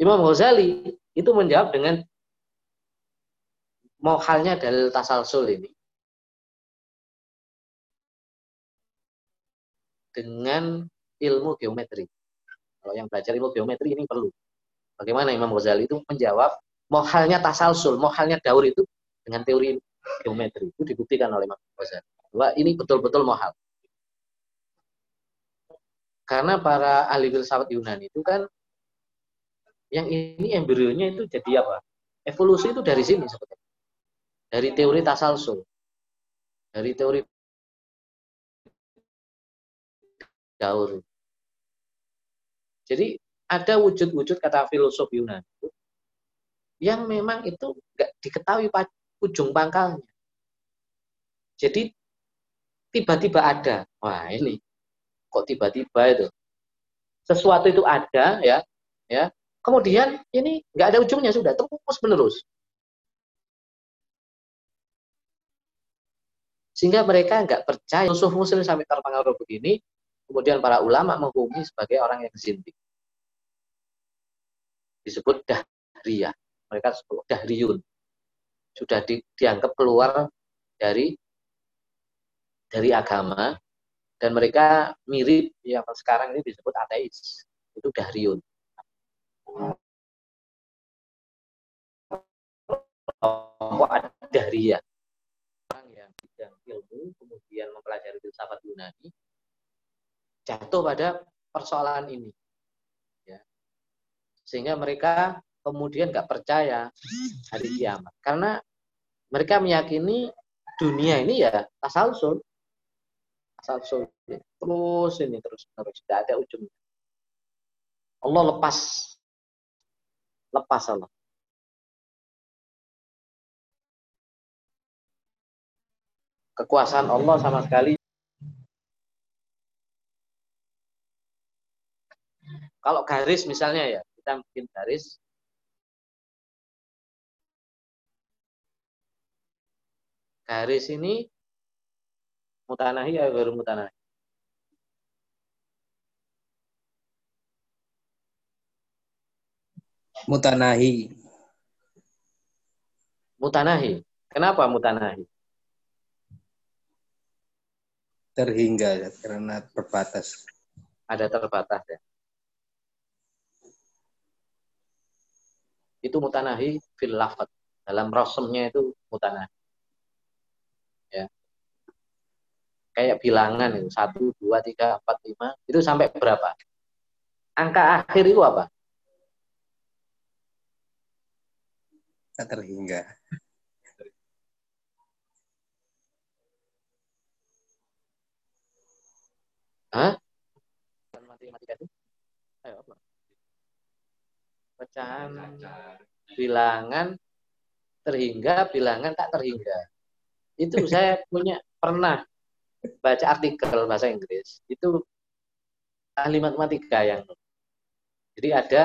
Imam Ghazali itu menjawab dengan mohalnya dalil tasalsul ini. Dengan ilmu geometri. Kalau yang belajar ilmu geometri ini perlu. Bagaimana Imam Ghazali itu menjawab mohalnya tasalsul, mohalnya daur itu dengan teori geometri. Itu dibuktikan oleh Imam Ghazali bahwa ini betul-betul mahal. Karena para ahli filsafat Yunani itu kan yang ini embrionya itu jadi apa? Evolusi itu dari sini sebetulnya. Dari teori tasalsul. Dari teori daur. Jadi ada wujud-wujud kata filosof Yunani yang memang itu nggak diketahui ujung pangkalnya. Jadi tiba-tiba ada. Wah, ini kok tiba-tiba itu. Sesuatu itu ada ya, ya. Kemudian ini nggak ada ujungnya sudah terus menerus. Sehingga mereka nggak percaya Yusuf Muslim sampai terpengaruh begini, kemudian para ulama menghukumi sebagai orang yang zindik. Disebut dahriyah. Mereka disebut dahriyun. Sudah di, dianggap keluar dari dari agama dan mereka mirip yang sekarang ini disebut ateis itu dahriun kelompok dahria orang yang bidang ilmu kemudian mempelajari filsafat Yunani jatuh pada persoalan ini. Ya. Sehingga mereka kemudian nggak percaya hari kiamat. Karena mereka meyakini dunia ini ya asal usul asal usul terus ini terus terus tidak ada ujungnya. Allah lepas. Lepas Allah. Kekuasaan Allah sama sekali kalau garis misalnya ya kita bikin garis. Garis ini mutanahi atau baru mutanahi? Mutanahi. Mutanahi. Kenapa mutanahi? Terhingga karena terbatas. Ada terbatas ya. Itu mutanahi fil lafad. Dalam rasamnya itu mutanahi. Ya. Kayak bilangan itu. Satu, dua, tiga, empat, lima. Itu sampai berapa? Angka akhir itu apa? terhingga. Hah? Matematika itu? Ayo apa? Pecahan bilangan terhingga, bilangan tak terhingga. Itu saya punya pernah baca artikel bahasa Inggris. Itu ahli matematika yang jadi ada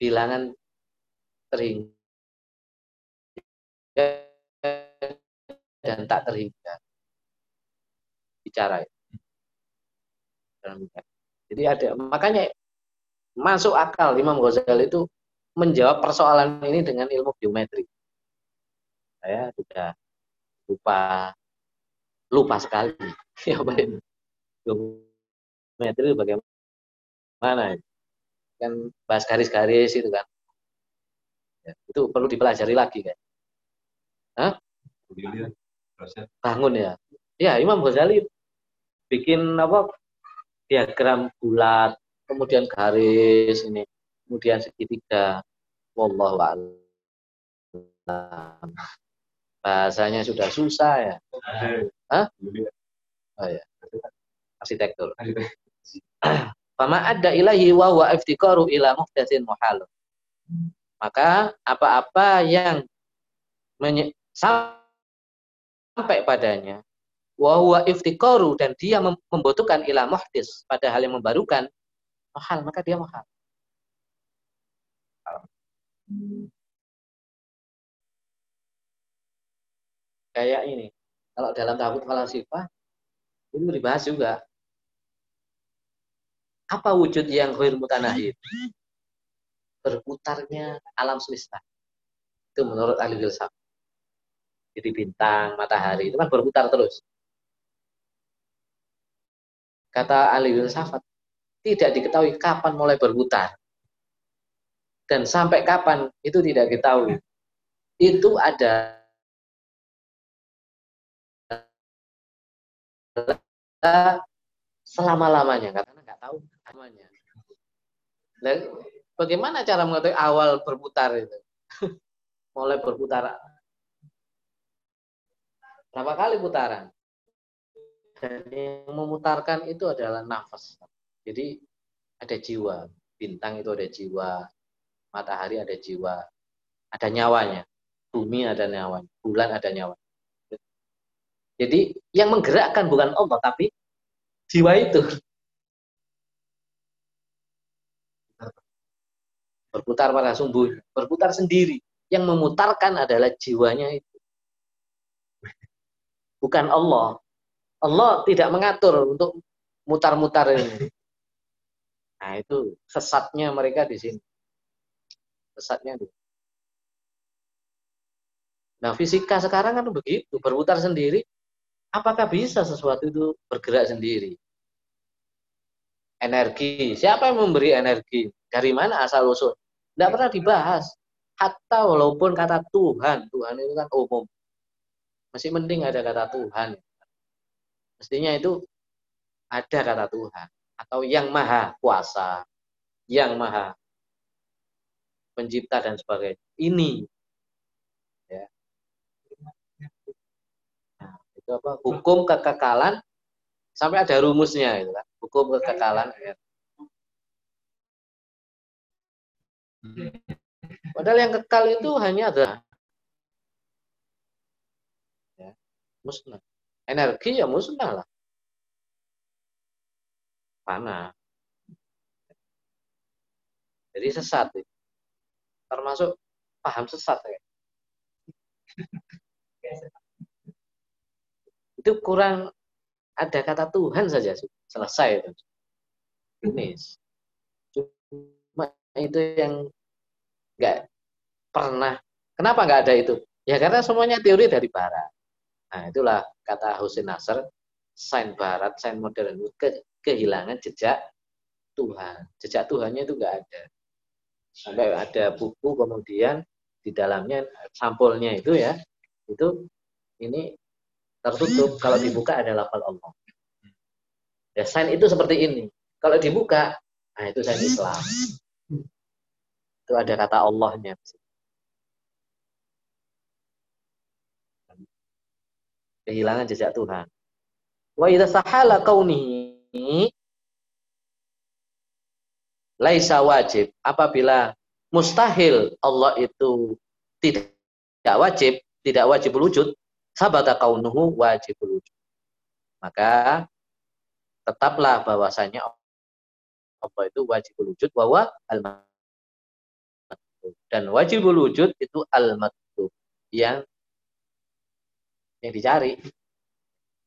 bilangan terhingga dan tak terhingga bicara. Jadi ada makanya masuk akal Imam Ghazali itu menjawab persoalan ini dengan ilmu geometri. Saya sudah lupa lupa sekali. Ya baik. Geometri bagaimana? Kan bahas garis-garis itu kan. Ya, itu perlu dipelajari lagi kan Hah? bangun ya. Ya Imam Ghazali bikin apa? Diagram bulat, kemudian garis ini, kemudian segitiga. Wallahu a'lam. Bahasanya sudah susah ya. Hah? Oh ya. Arsitektur. Fama ada ilahi wa wa iftikaru ila muhdatsin muhal. Maka apa-apa yang sampai padanya wa iftikaru dan dia membutuhkan ilah muhdis pada hal yang membarukan mahal maka dia mahal. Kayak ini kalau dalam tabut falasifah itu dibahas juga. Apa wujud yang khair mutanahid berputarnya alam semesta. Itu menurut ahli filsafat jadi bintang matahari itu kan berputar terus. Kata ahli filsafat, tidak diketahui kapan mulai berputar. Dan sampai kapan itu tidak diketahui. Itu ada selama-lamanya karena nggak tahu namanya. Dan bagaimana cara mengetahui awal berputar itu? mulai berputar berapa kali putaran? dan yang memutarkan itu adalah nafas. Jadi ada jiwa, bintang itu ada jiwa, matahari ada jiwa, ada nyawanya, bumi ada nyawanya, bulan ada nyawa. Jadi yang menggerakkan bukan Allah tapi jiwa itu. Berputar pada sumbu, berputar sendiri. Yang memutarkan adalah jiwanya itu. Bukan Allah. Allah tidak mengatur untuk mutar-mutar ini. Nah, itu sesatnya mereka di sini. Sesatnya itu. Nah, fisika sekarang kan begitu, berputar sendiri. Apakah bisa sesuatu itu bergerak sendiri? Energi. Siapa yang memberi energi? Dari mana asal usul? Tidak pernah dibahas. Hatta walaupun kata Tuhan, Tuhan itu kan umum. Masih penting ada kata Tuhan. Mestinya itu ada kata Tuhan atau yang maha kuasa, yang maha pencipta dan sebagainya. Ini ya. itu apa hukum kekekalan sampai ada rumusnya itu kan hukum kekekalan ya. Padahal yang kekal itu hanya ada ya, musnah. Energi ya musnah lah. Panah. Jadi sesat. Ya. Termasuk paham sesat ya. itu kurang ada kata Tuhan saja selesai itu. Cuma itu yang nggak pernah. Kenapa nggak ada itu? Ya karena semuanya teori dari Barat. Nah itulah kata Husin Nasr, sain Barat, sain modern kehilangan jejak Tuhan. Jejak Tuhannya itu nggak ada. Sampai ada buku kemudian di dalamnya sampulnya itu ya, itu ini tertutup. Kalau dibuka ada lafal Allah. Ya, sign itu seperti ini. Kalau dibuka, nah itu sign Islam. Itu ada kata Allahnya. Kehilangan jejak Tuhan. Wa idza sahala kaunihi laisa wajib. Apabila mustahil Allah itu tidak wajib, tidak wajib wujud, sabata kaunuhu wajibul wujud. Maka tetaplah bahwasanya Allah itu wajibul wujud bahwa al dan wajibul wujud itu al yang yang dicari.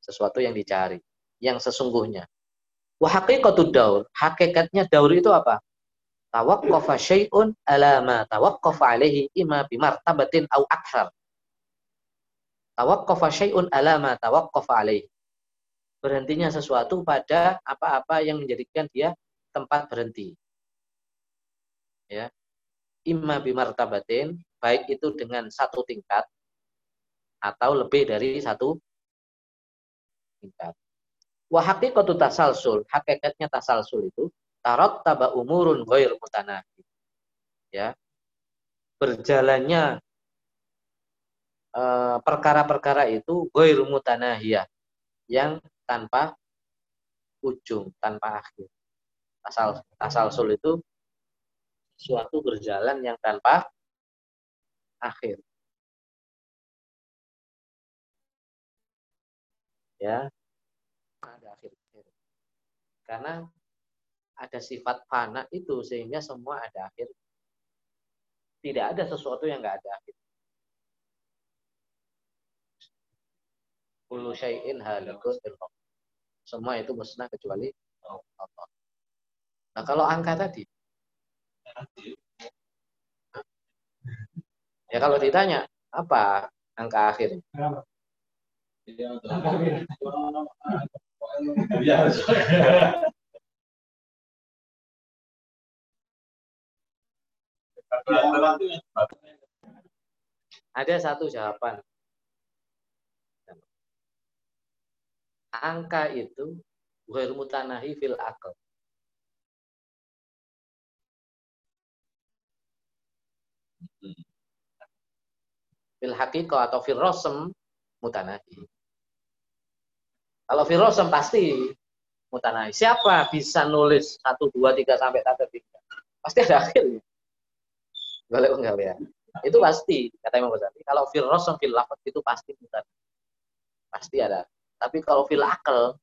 Sesuatu yang dicari. Yang sesungguhnya wa haqiqatud daur hakikatnya daur itu apa tawaqqafa syai'un ala ma tawaqqafa alaihi imma bimartabatin au akthar Tawaqqafa syai'un ala ma tawaqqafa alaih. Berhentinya sesuatu pada apa-apa yang menjadikan dia tempat berhenti. Ya. Imma bimartabatin, baik itu dengan satu tingkat atau lebih dari satu tingkat. Wa haqiqatu tasalsul, hakikatnya tasalsul itu tarot taba umurun ghair mutanahi. Ya. Berjalannya Eh, perkara-perkara itu goir mutanahiyah yang tanpa ujung, tanpa akhir. Asal sul itu suatu berjalan yang tanpa akhir. Ya. Karena ada sifat fana itu sehingga semua ada akhir. Tidak ada sesuatu yang nggak ada akhir. Kullu syai'in halikun Semua itu musnah kecuali Allah. Nah, kalau angka tadi Ya kalau ditanya apa angka akhir? Ada satu jawaban angka itu ghair mutanahi fil akal. Fil hakiko atau fil rosem mutanahi. Kalau fil rosem pasti mutanahi. Siapa bisa nulis 1, 2, 3 sampai tanda 3? Pasti ada akhirnya. Boleh enggak ya? Itu pasti, kata Imam Ghazali. Kalau fil rosem fil itu pasti mutanahi. Pasti ada tapi kalau fil akal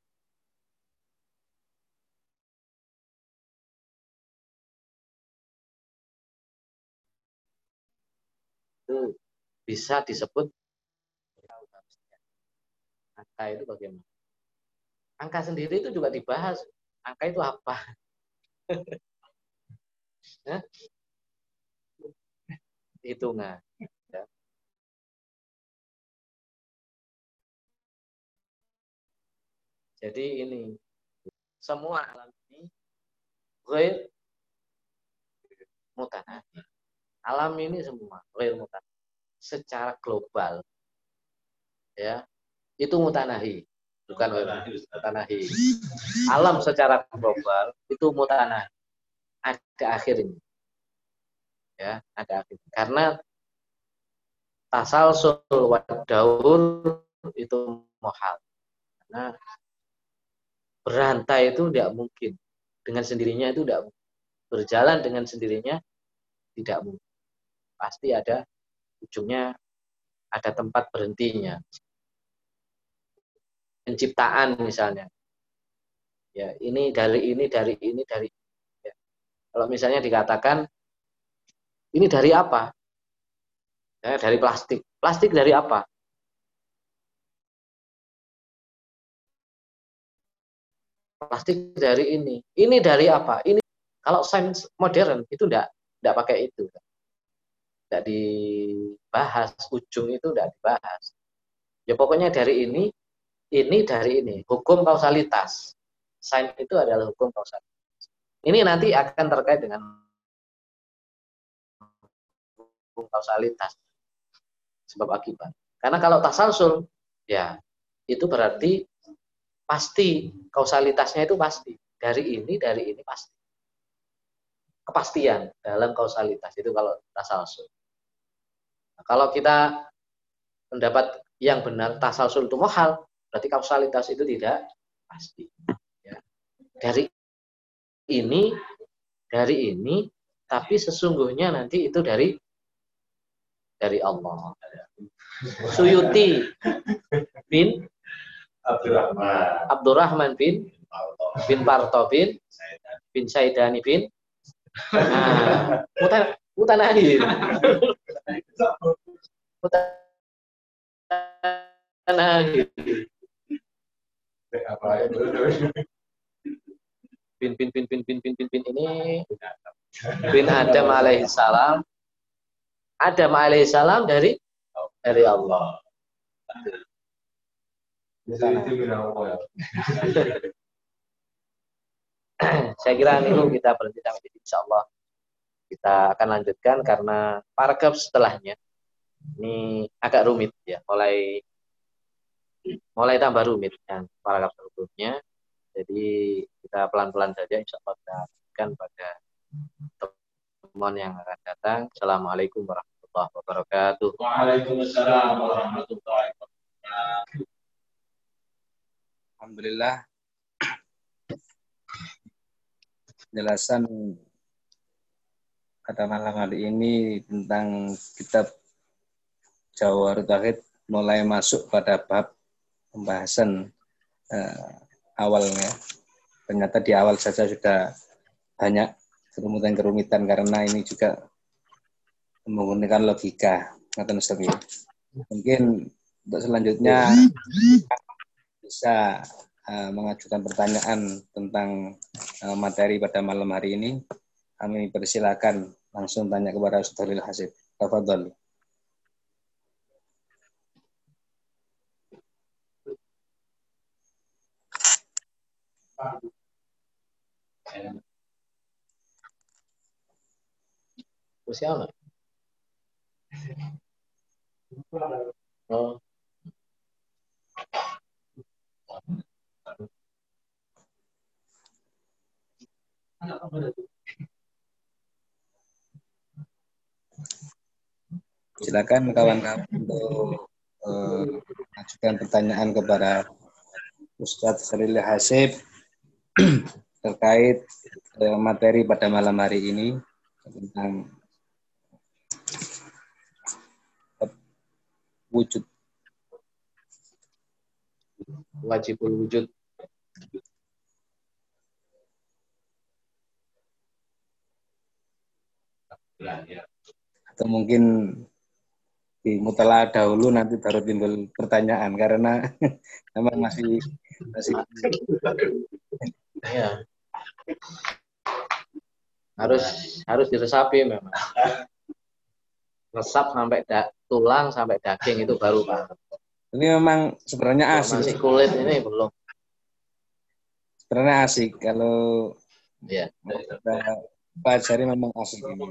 itu bisa disebut angka itu bagaimana? Angka sendiri itu juga dibahas. Angka itu apa? Hitungan. Jadi ini semua alam ini ghair mutanahi. Alam ini semua ghair mutanahi. Secara global ya, itu mutanahi, bukan mutanahi. Alam secara global itu mutanahi. Ada akhirnya. Ya, ada akhir. Karena tasalsul wa daur itu mohal. Karena berantai itu tidak mungkin. Dengan sendirinya itu tidak berjalan dengan sendirinya tidak mungkin. Pasti ada ujungnya ada tempat berhentinya. Penciptaan misalnya. Ya, ini dari ini dari ini dari ya. Kalau misalnya dikatakan ini dari apa? Ya, dari plastik. Plastik dari apa? Plastik dari ini. Ini dari apa? Ini kalau sains modern itu enggak enggak pakai itu. Enggak dibahas, ujung itu enggak dibahas. Ya pokoknya dari ini, ini dari ini. Hukum kausalitas. Sains itu adalah hukum kausalitas. Ini nanti akan terkait dengan hukum kausalitas sebab akibat. Karena kalau tasalsul ya itu berarti pasti kausalitasnya itu pasti dari ini dari ini pasti kepastian dalam kausalitas itu kalau tasalsul. Nah, kalau kita pendapat yang benar tasalsul itu mahal berarti kausalitas itu tidak pasti. Ya. Dari ini dari ini tapi sesungguhnya nanti itu dari dari Allah. Suyuti bin Abdurrahman Abdurrahman bin bin Parto bin bin Saidani bin nah, Mutan Mutanahir Mutanahir bin bin bin bin bin bin bin bin ini. Bin Adam alaihissalam. Adam alaihissalam dari? Dari Allah. Saya kira ini kita berhenti sampai di insya Allah. Kita akan lanjutkan karena paragraf setelahnya ini agak rumit ya, mulai mulai tambah rumit dan paragraf sebelumnya. Jadi kita pelan-pelan saja insya Allah kita akan pada pertemuan yang akan datang. Assalamualaikum warahmatullahi wabarakatuh. Waalaikumsalam warahmatullahi wabarakatuh. Alhamdulillah penjelasan pada malam hari ini tentang kitab Jawahir Tauhid mulai masuk pada bab pembahasan uh, awalnya. Ternyata di awal saja sudah banyak kerumitan-kerumitan karena ini juga menggunakan logika ngaten Mungkin untuk selanjutnya bisa uh, mengajukan pertanyaan tentang uh, materi pada malam hari ini. Kami persilakan langsung tanya kepada Saudari Hasib. Tafadhol. Oh. Silakan kawan-kawan untuk eh, mengajukan uh, pertanyaan kepada Ustadz Khalil Hasib terkait uh, materi pada malam hari ini tentang wujud. Wajibul wujud. Atau mungkin di mutala dahulu nanti baru timbul pertanyaan karena memang masih masih ya. harus harus diresapi memang resap sampai da, tulang sampai daging itu baru pak. Ini memang sebenarnya asik. Masih kulit ini belum. Sebenarnya asik kalau ya. pelajari memang asik ini.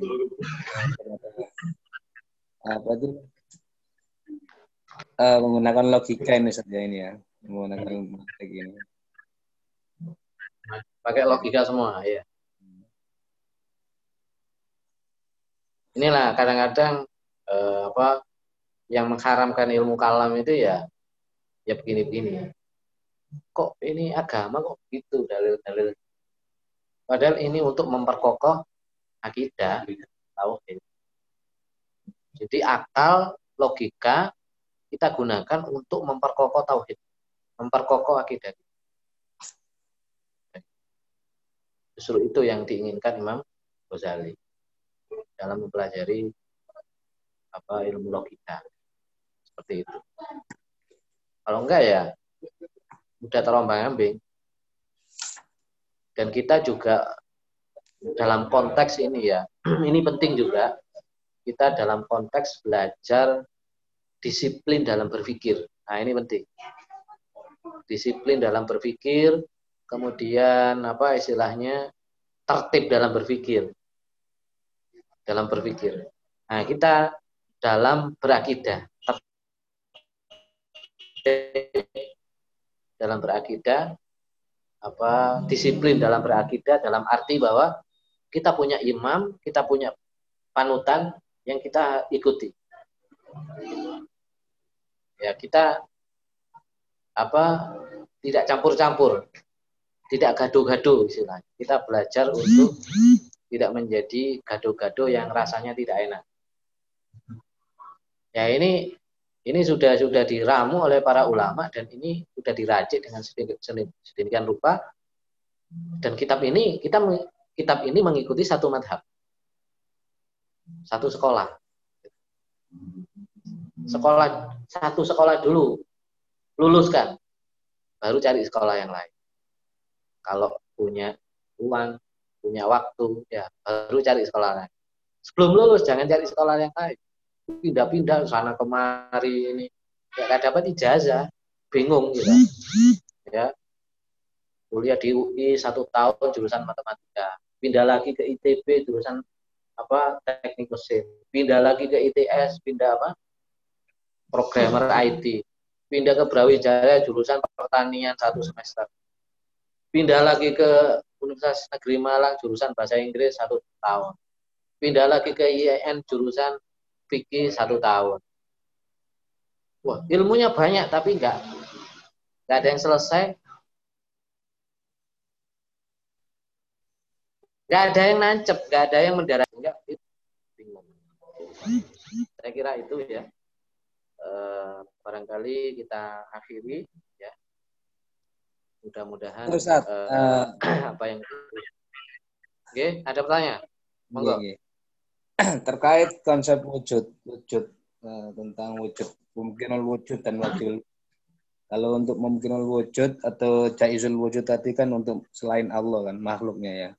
Apa itu? Uh, menggunakan logika ini saja ini ya, menggunakan logika ini. Pakai logika semua ya. Inilah kadang-kadang eh, apa yang mengharamkan ilmu kalam itu ya ya begini-begini. Kok ini agama kok gitu dalil-dalil. Padahal ini untuk memperkokoh akidah, tauhid. Jadi akal, logika kita gunakan untuk memperkokoh tauhid, memperkokoh akidah. Justru itu yang diinginkan Imam Ghazali dalam mempelajari apa ilmu logika seperti itu. Kalau enggak ya udah terombang-ambing. Dan kita juga dalam konteks ini ya, ini penting juga kita dalam konteks belajar disiplin dalam berpikir. Nah, ini penting. Disiplin dalam berpikir, kemudian apa istilahnya tertib dalam berpikir. Dalam berpikir. Nah, kita dalam berakidah. Dalam berakidah apa disiplin dalam berakidah dalam arti bahwa kita punya imam, kita punya panutan yang kita ikuti. Ya, kita apa tidak campur-campur, tidak gaduh-gaduh istilahnya. Kita belajar untuk tidak menjadi gaduh-gaduh yang rasanya tidak enak. Ya ini ini sudah sudah diramu oleh para ulama dan ini sudah diracik dengan sedemikian rupa dan kitab ini kita kitab ini mengikuti satu madhab satu sekolah sekolah satu sekolah dulu. Luluskan baru cari sekolah yang lain. Kalau punya uang punya waktu ya baru cari sekolah lain. Sebelum lulus jangan cari sekolah yang lain. Pindah-pindah sana kemari ini. Ya dapat ijazah. Bingung gitu. Ya. Kuliah di UI satu tahun jurusan matematika. Pindah lagi ke ITB jurusan apa teknik mesin. Pindah lagi ke ITS pindah apa programmer IT pindah ke Brawijaya jurusan pertanian satu semester pindah lagi ke Universitas Negeri Malang jurusan bahasa Inggris satu tahun pindah lagi ke IAIN jurusan fikih satu tahun. Wah, ilmunya banyak tapi enggak enggak ada yang selesai. Enggak ada yang nancep, enggak ada yang mendarat. Enggak. Saya kira itu ya. E, barangkali kita akhiri ya. Mudah-mudahan e, uh, apa yang Oke, ada pertanyaan? Monggo. Iya, iya. terkait konsep wujud wujud uh, tentang wujud mungkin wujud dan wajib kalau untuk mungkin wujud atau jaizul wujud tadi kan untuk selain Allah kan makhluknya ya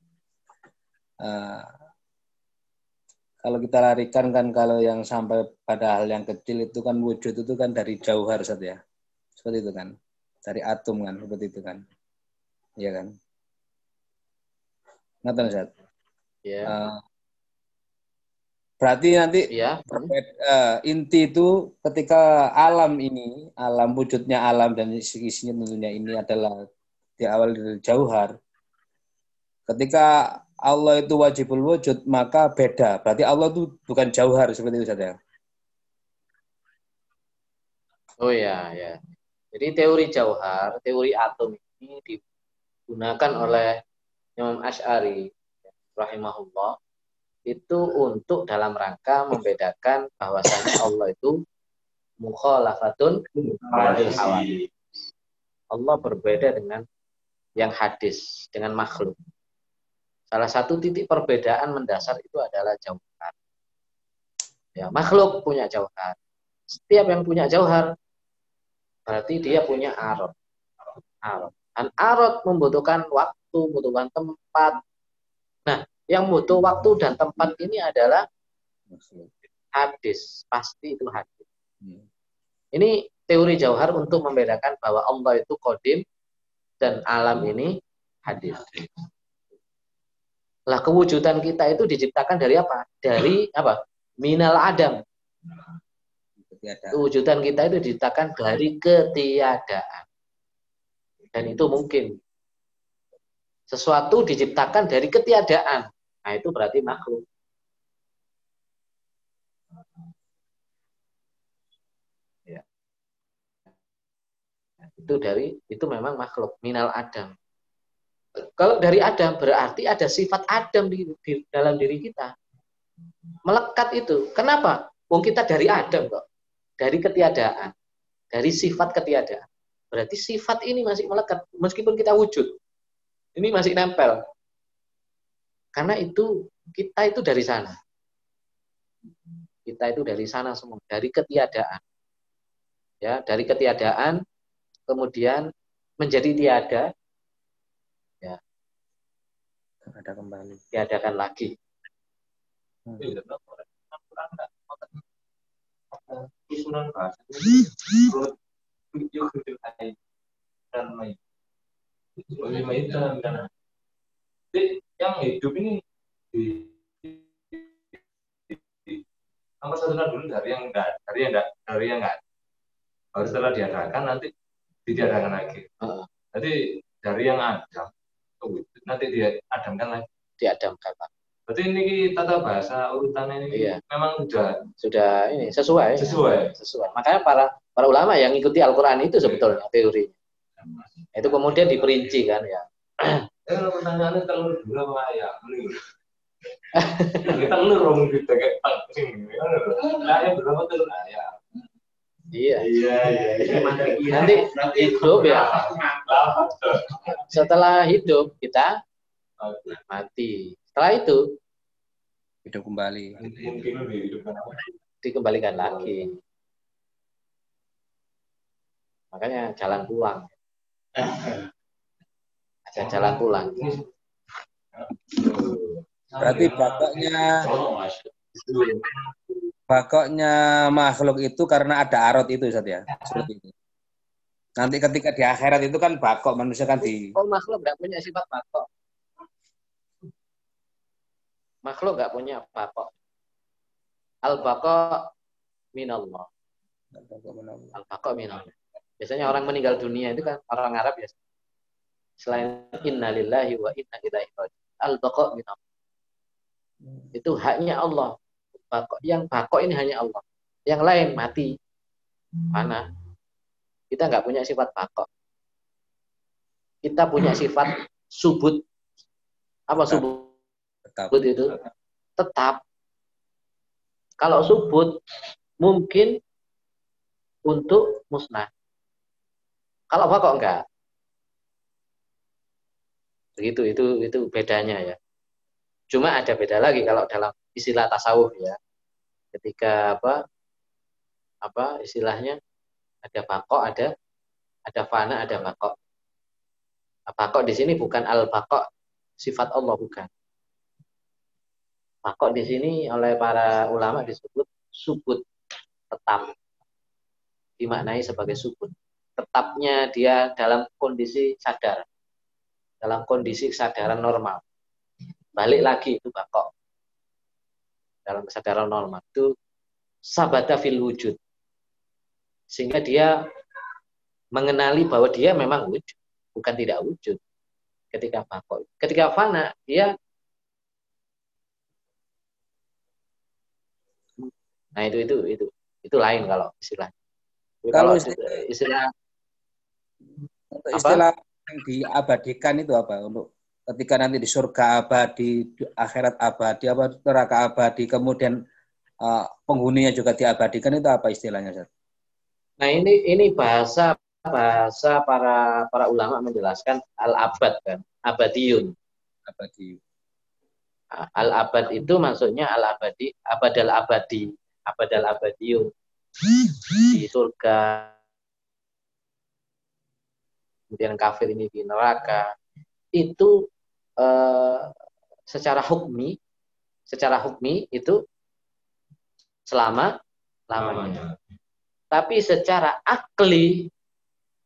uh, kalau kita larikan kan kalau yang sampai pada hal yang kecil itu kan wujud itu kan dari jauhar saja ya seperti itu kan dari atom kan seperti itu kan iya kan ngerti Ustaz? Ya. Uh, Berarti nanti ya. uh, inti itu ketika alam ini, alam wujudnya alam dan isinya tentunya ini adalah di awal dari jauhar. Ketika Allah itu wajibul wujud, maka beda. Berarti Allah itu bukan jauhar seperti itu saja. Oh ya, ya. Jadi teori jauhar, teori atom ini digunakan oleh Imam Ash'ari rahimahullah itu untuk dalam rangka membedakan bahwasanya Allah itu mukhalafatun. Allah berbeda dengan yang hadis, dengan makhluk. Salah satu titik perbedaan mendasar itu adalah jauhar. Ya, makhluk punya jauhar. Setiap yang punya jauhar berarti dia punya arot. Arot. Dan arot membutuhkan waktu, membutuhkan tempat. Nah, yang butuh waktu dan tempat ini adalah hadis. Pasti itu hadis. Hmm. Ini teori jauhar untuk membedakan bahwa Allah itu kodim dan alam ini hadis. Lah kewujudan kita itu diciptakan dari apa? Dari apa? Minal adam. Kewujudan kita itu diciptakan dari ketiadaan. Dan itu mungkin. Sesuatu diciptakan dari ketiadaan. Nah, itu berarti makhluk. Ya. Itu dari itu memang makhluk minal Adam. Kalau dari Adam berarti ada sifat Adam di, di dalam diri kita. Melekat itu. Kenapa? Wong kita dari Adam kok. Dari ketiadaan. Dari sifat ketiadaan. Berarti sifat ini masih melekat meskipun kita wujud. Ini masih nempel. Karena itu kita itu dari sana. Kita itu dari sana semua, dari ketiadaan. Ya, dari ketiadaan kemudian menjadi tiada. Ada kembali. Tiadakan lagi. Hmm. Yang hidup ini di nomor satu dulu dari yang enggak, dari yang enggak, dari yang enggak. Baru setelah diadakan nanti diadakan lagi. Uh. Jadi dari yang ada, nanti dia adamkan lagi. Diadamkan lagi. Berarti ini tata bahasa urutannya ini iya. memang sudah sudah ini sesuai. Sesuai. Sesuai. Makanya para para ulama yang ikuti Al-Qur'an itu sebetulnya teori. Itu kemudian diperinci kan ya. Eh pertanyaannya telur dulu apa? Kita telur gitu kayak berapa telur ayam? Iya. Iya, iya. Nanti hidup ya. Setelah hidup kita mati. Setelah itu hidup kembali. Mungkin dihidupkan apa? Dikembalikan lagi. Makanya jalan pulang. Ada jalan pulang. Berarti bakoknya bakoknya makhluk itu karena ada arot itu Ustaz ya. Seperti itu. Nanti ketika di akhirat itu kan bakok manusia kan di Oh, makhluk nggak punya sifat bakok. Makhluk nggak punya bakok. Al bakok minallah. Al bakok minallah. Biasanya orang meninggal dunia itu kan orang Arab ya. Selain innalillahi wa inna ilaihi raji'un. Al bakok minallah. Itu haknya Allah. Bakok yang bakok ini hanya Allah. Yang lain mati. Mana? Kita nggak punya sifat bakok. Kita punya sifat subut. Apa subut? tetap. Subut itu tetap. Kalau subut mungkin untuk musnah. Kalau bakok enggak. Begitu itu itu bedanya ya. Cuma ada beda lagi kalau dalam istilah tasawuf ya. Ketika apa apa istilahnya ada bakok, ada ada fana, ada bakok. Bakok di sini bukan al bakok sifat Allah bukan. Bakok di sini oleh para ulama disebut subut tetap dimaknai sebagai subut. Tetapnya dia dalam kondisi sadar, dalam kondisi kesadaran normal. Balik lagi itu bakok dalam kesadaran normal itu sabata fil wujud sehingga dia mengenali bahwa dia memang wujud, bukan tidak wujud. Ketika bakok, ketika fana dia Nah, itu itu itu itu lain kalau istilah. Kalau istilah, istilah istilah yang diabadikan itu apa untuk ketika nanti di surga abadi, di akhirat abadi, apa neraka abadi, kemudian uh, penghuninya juga diabadikan itu apa istilahnya, Ustaz? Nah ini ini bahasa bahasa para para ulama menjelaskan al abad kan abadiun. Abadi. Al abad itu maksudnya al abadi abadal abadi abadal abadiun di surga. Kemudian kafir ini di neraka itu eh, secara hukmi secara hukmi itu selama lamanya. Tapi secara akli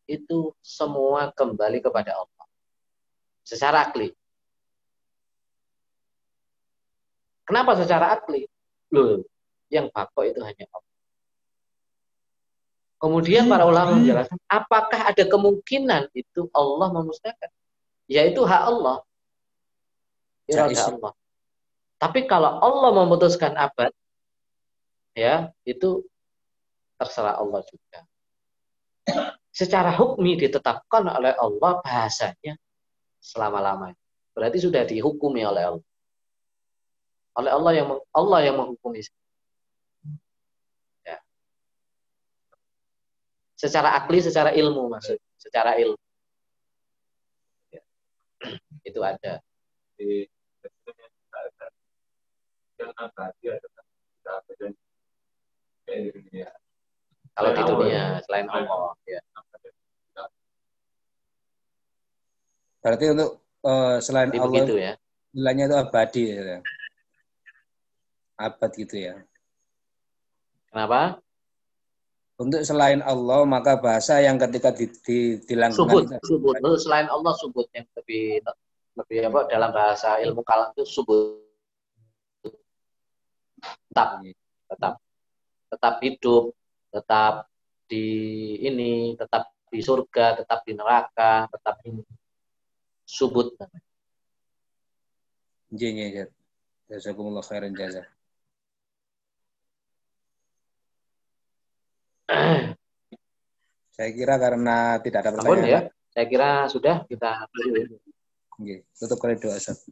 itu semua kembali kepada Allah. Secara akli. Kenapa secara akli? Loh, yang bakok itu hanya Allah. Kemudian para ulama menjelaskan, apakah ada kemungkinan itu Allah memusnahkan? Yaitu hak Allah. Iradah Allah. Tapi kalau Allah memutuskan abad, ya itu terserah Allah juga. secara hukmi ditetapkan oleh Allah bahasanya selama-lamanya. Berarti sudah dihukumi oleh Allah. Oleh Allah yang Allah yang menghukumi. Ya. Secara akli, secara ilmu maksud, secara ilmu. Ya. Itu ada. Kalau di dunia selain Allah, ya. Berarti untuk uh, selain Jadi Allah begitu ya. nilainya itu abadi ya. Abad gitu ya. Kenapa? Untuk selain Allah maka bahasa yang ketika di, di, dilakukan Subut, subut. Selain Allah subut yang lebih lebih apa dalam bahasa ilmu kalam itu subut. Tetap, tetap, tetap hidup, tetap di ini, tetap di surga, tetap di neraka, tetap ini subut. Iya, iya, iya. Jazakumullah khairan jazah. Saya kira karena tidak ada pertanyaan. ya, saya kira sudah kita tutup kali doa Ustaz.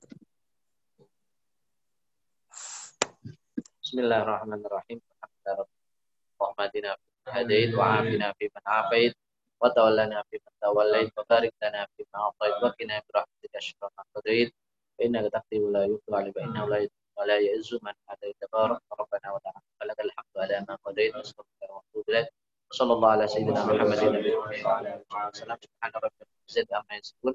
بسم الله الرحمن الرحيم. الحمد لله رب العالمين. هديت وعافنا فيمن عافيت. وتولنا فيمن توليت. وبارك لنا فيما أعطيت. وقنا برحمتك شكرا ما قضيت. فإنك تقضي ولا يقضى على فإنه لا ولا يعز من هديت تبارك ربنا ولك فلك الحمد على ما قضيت. وصلى الله على سيدنا محمد النبي وعلى آله وصحبه وسلم. سبحان ربك رب العزة عما يصفون.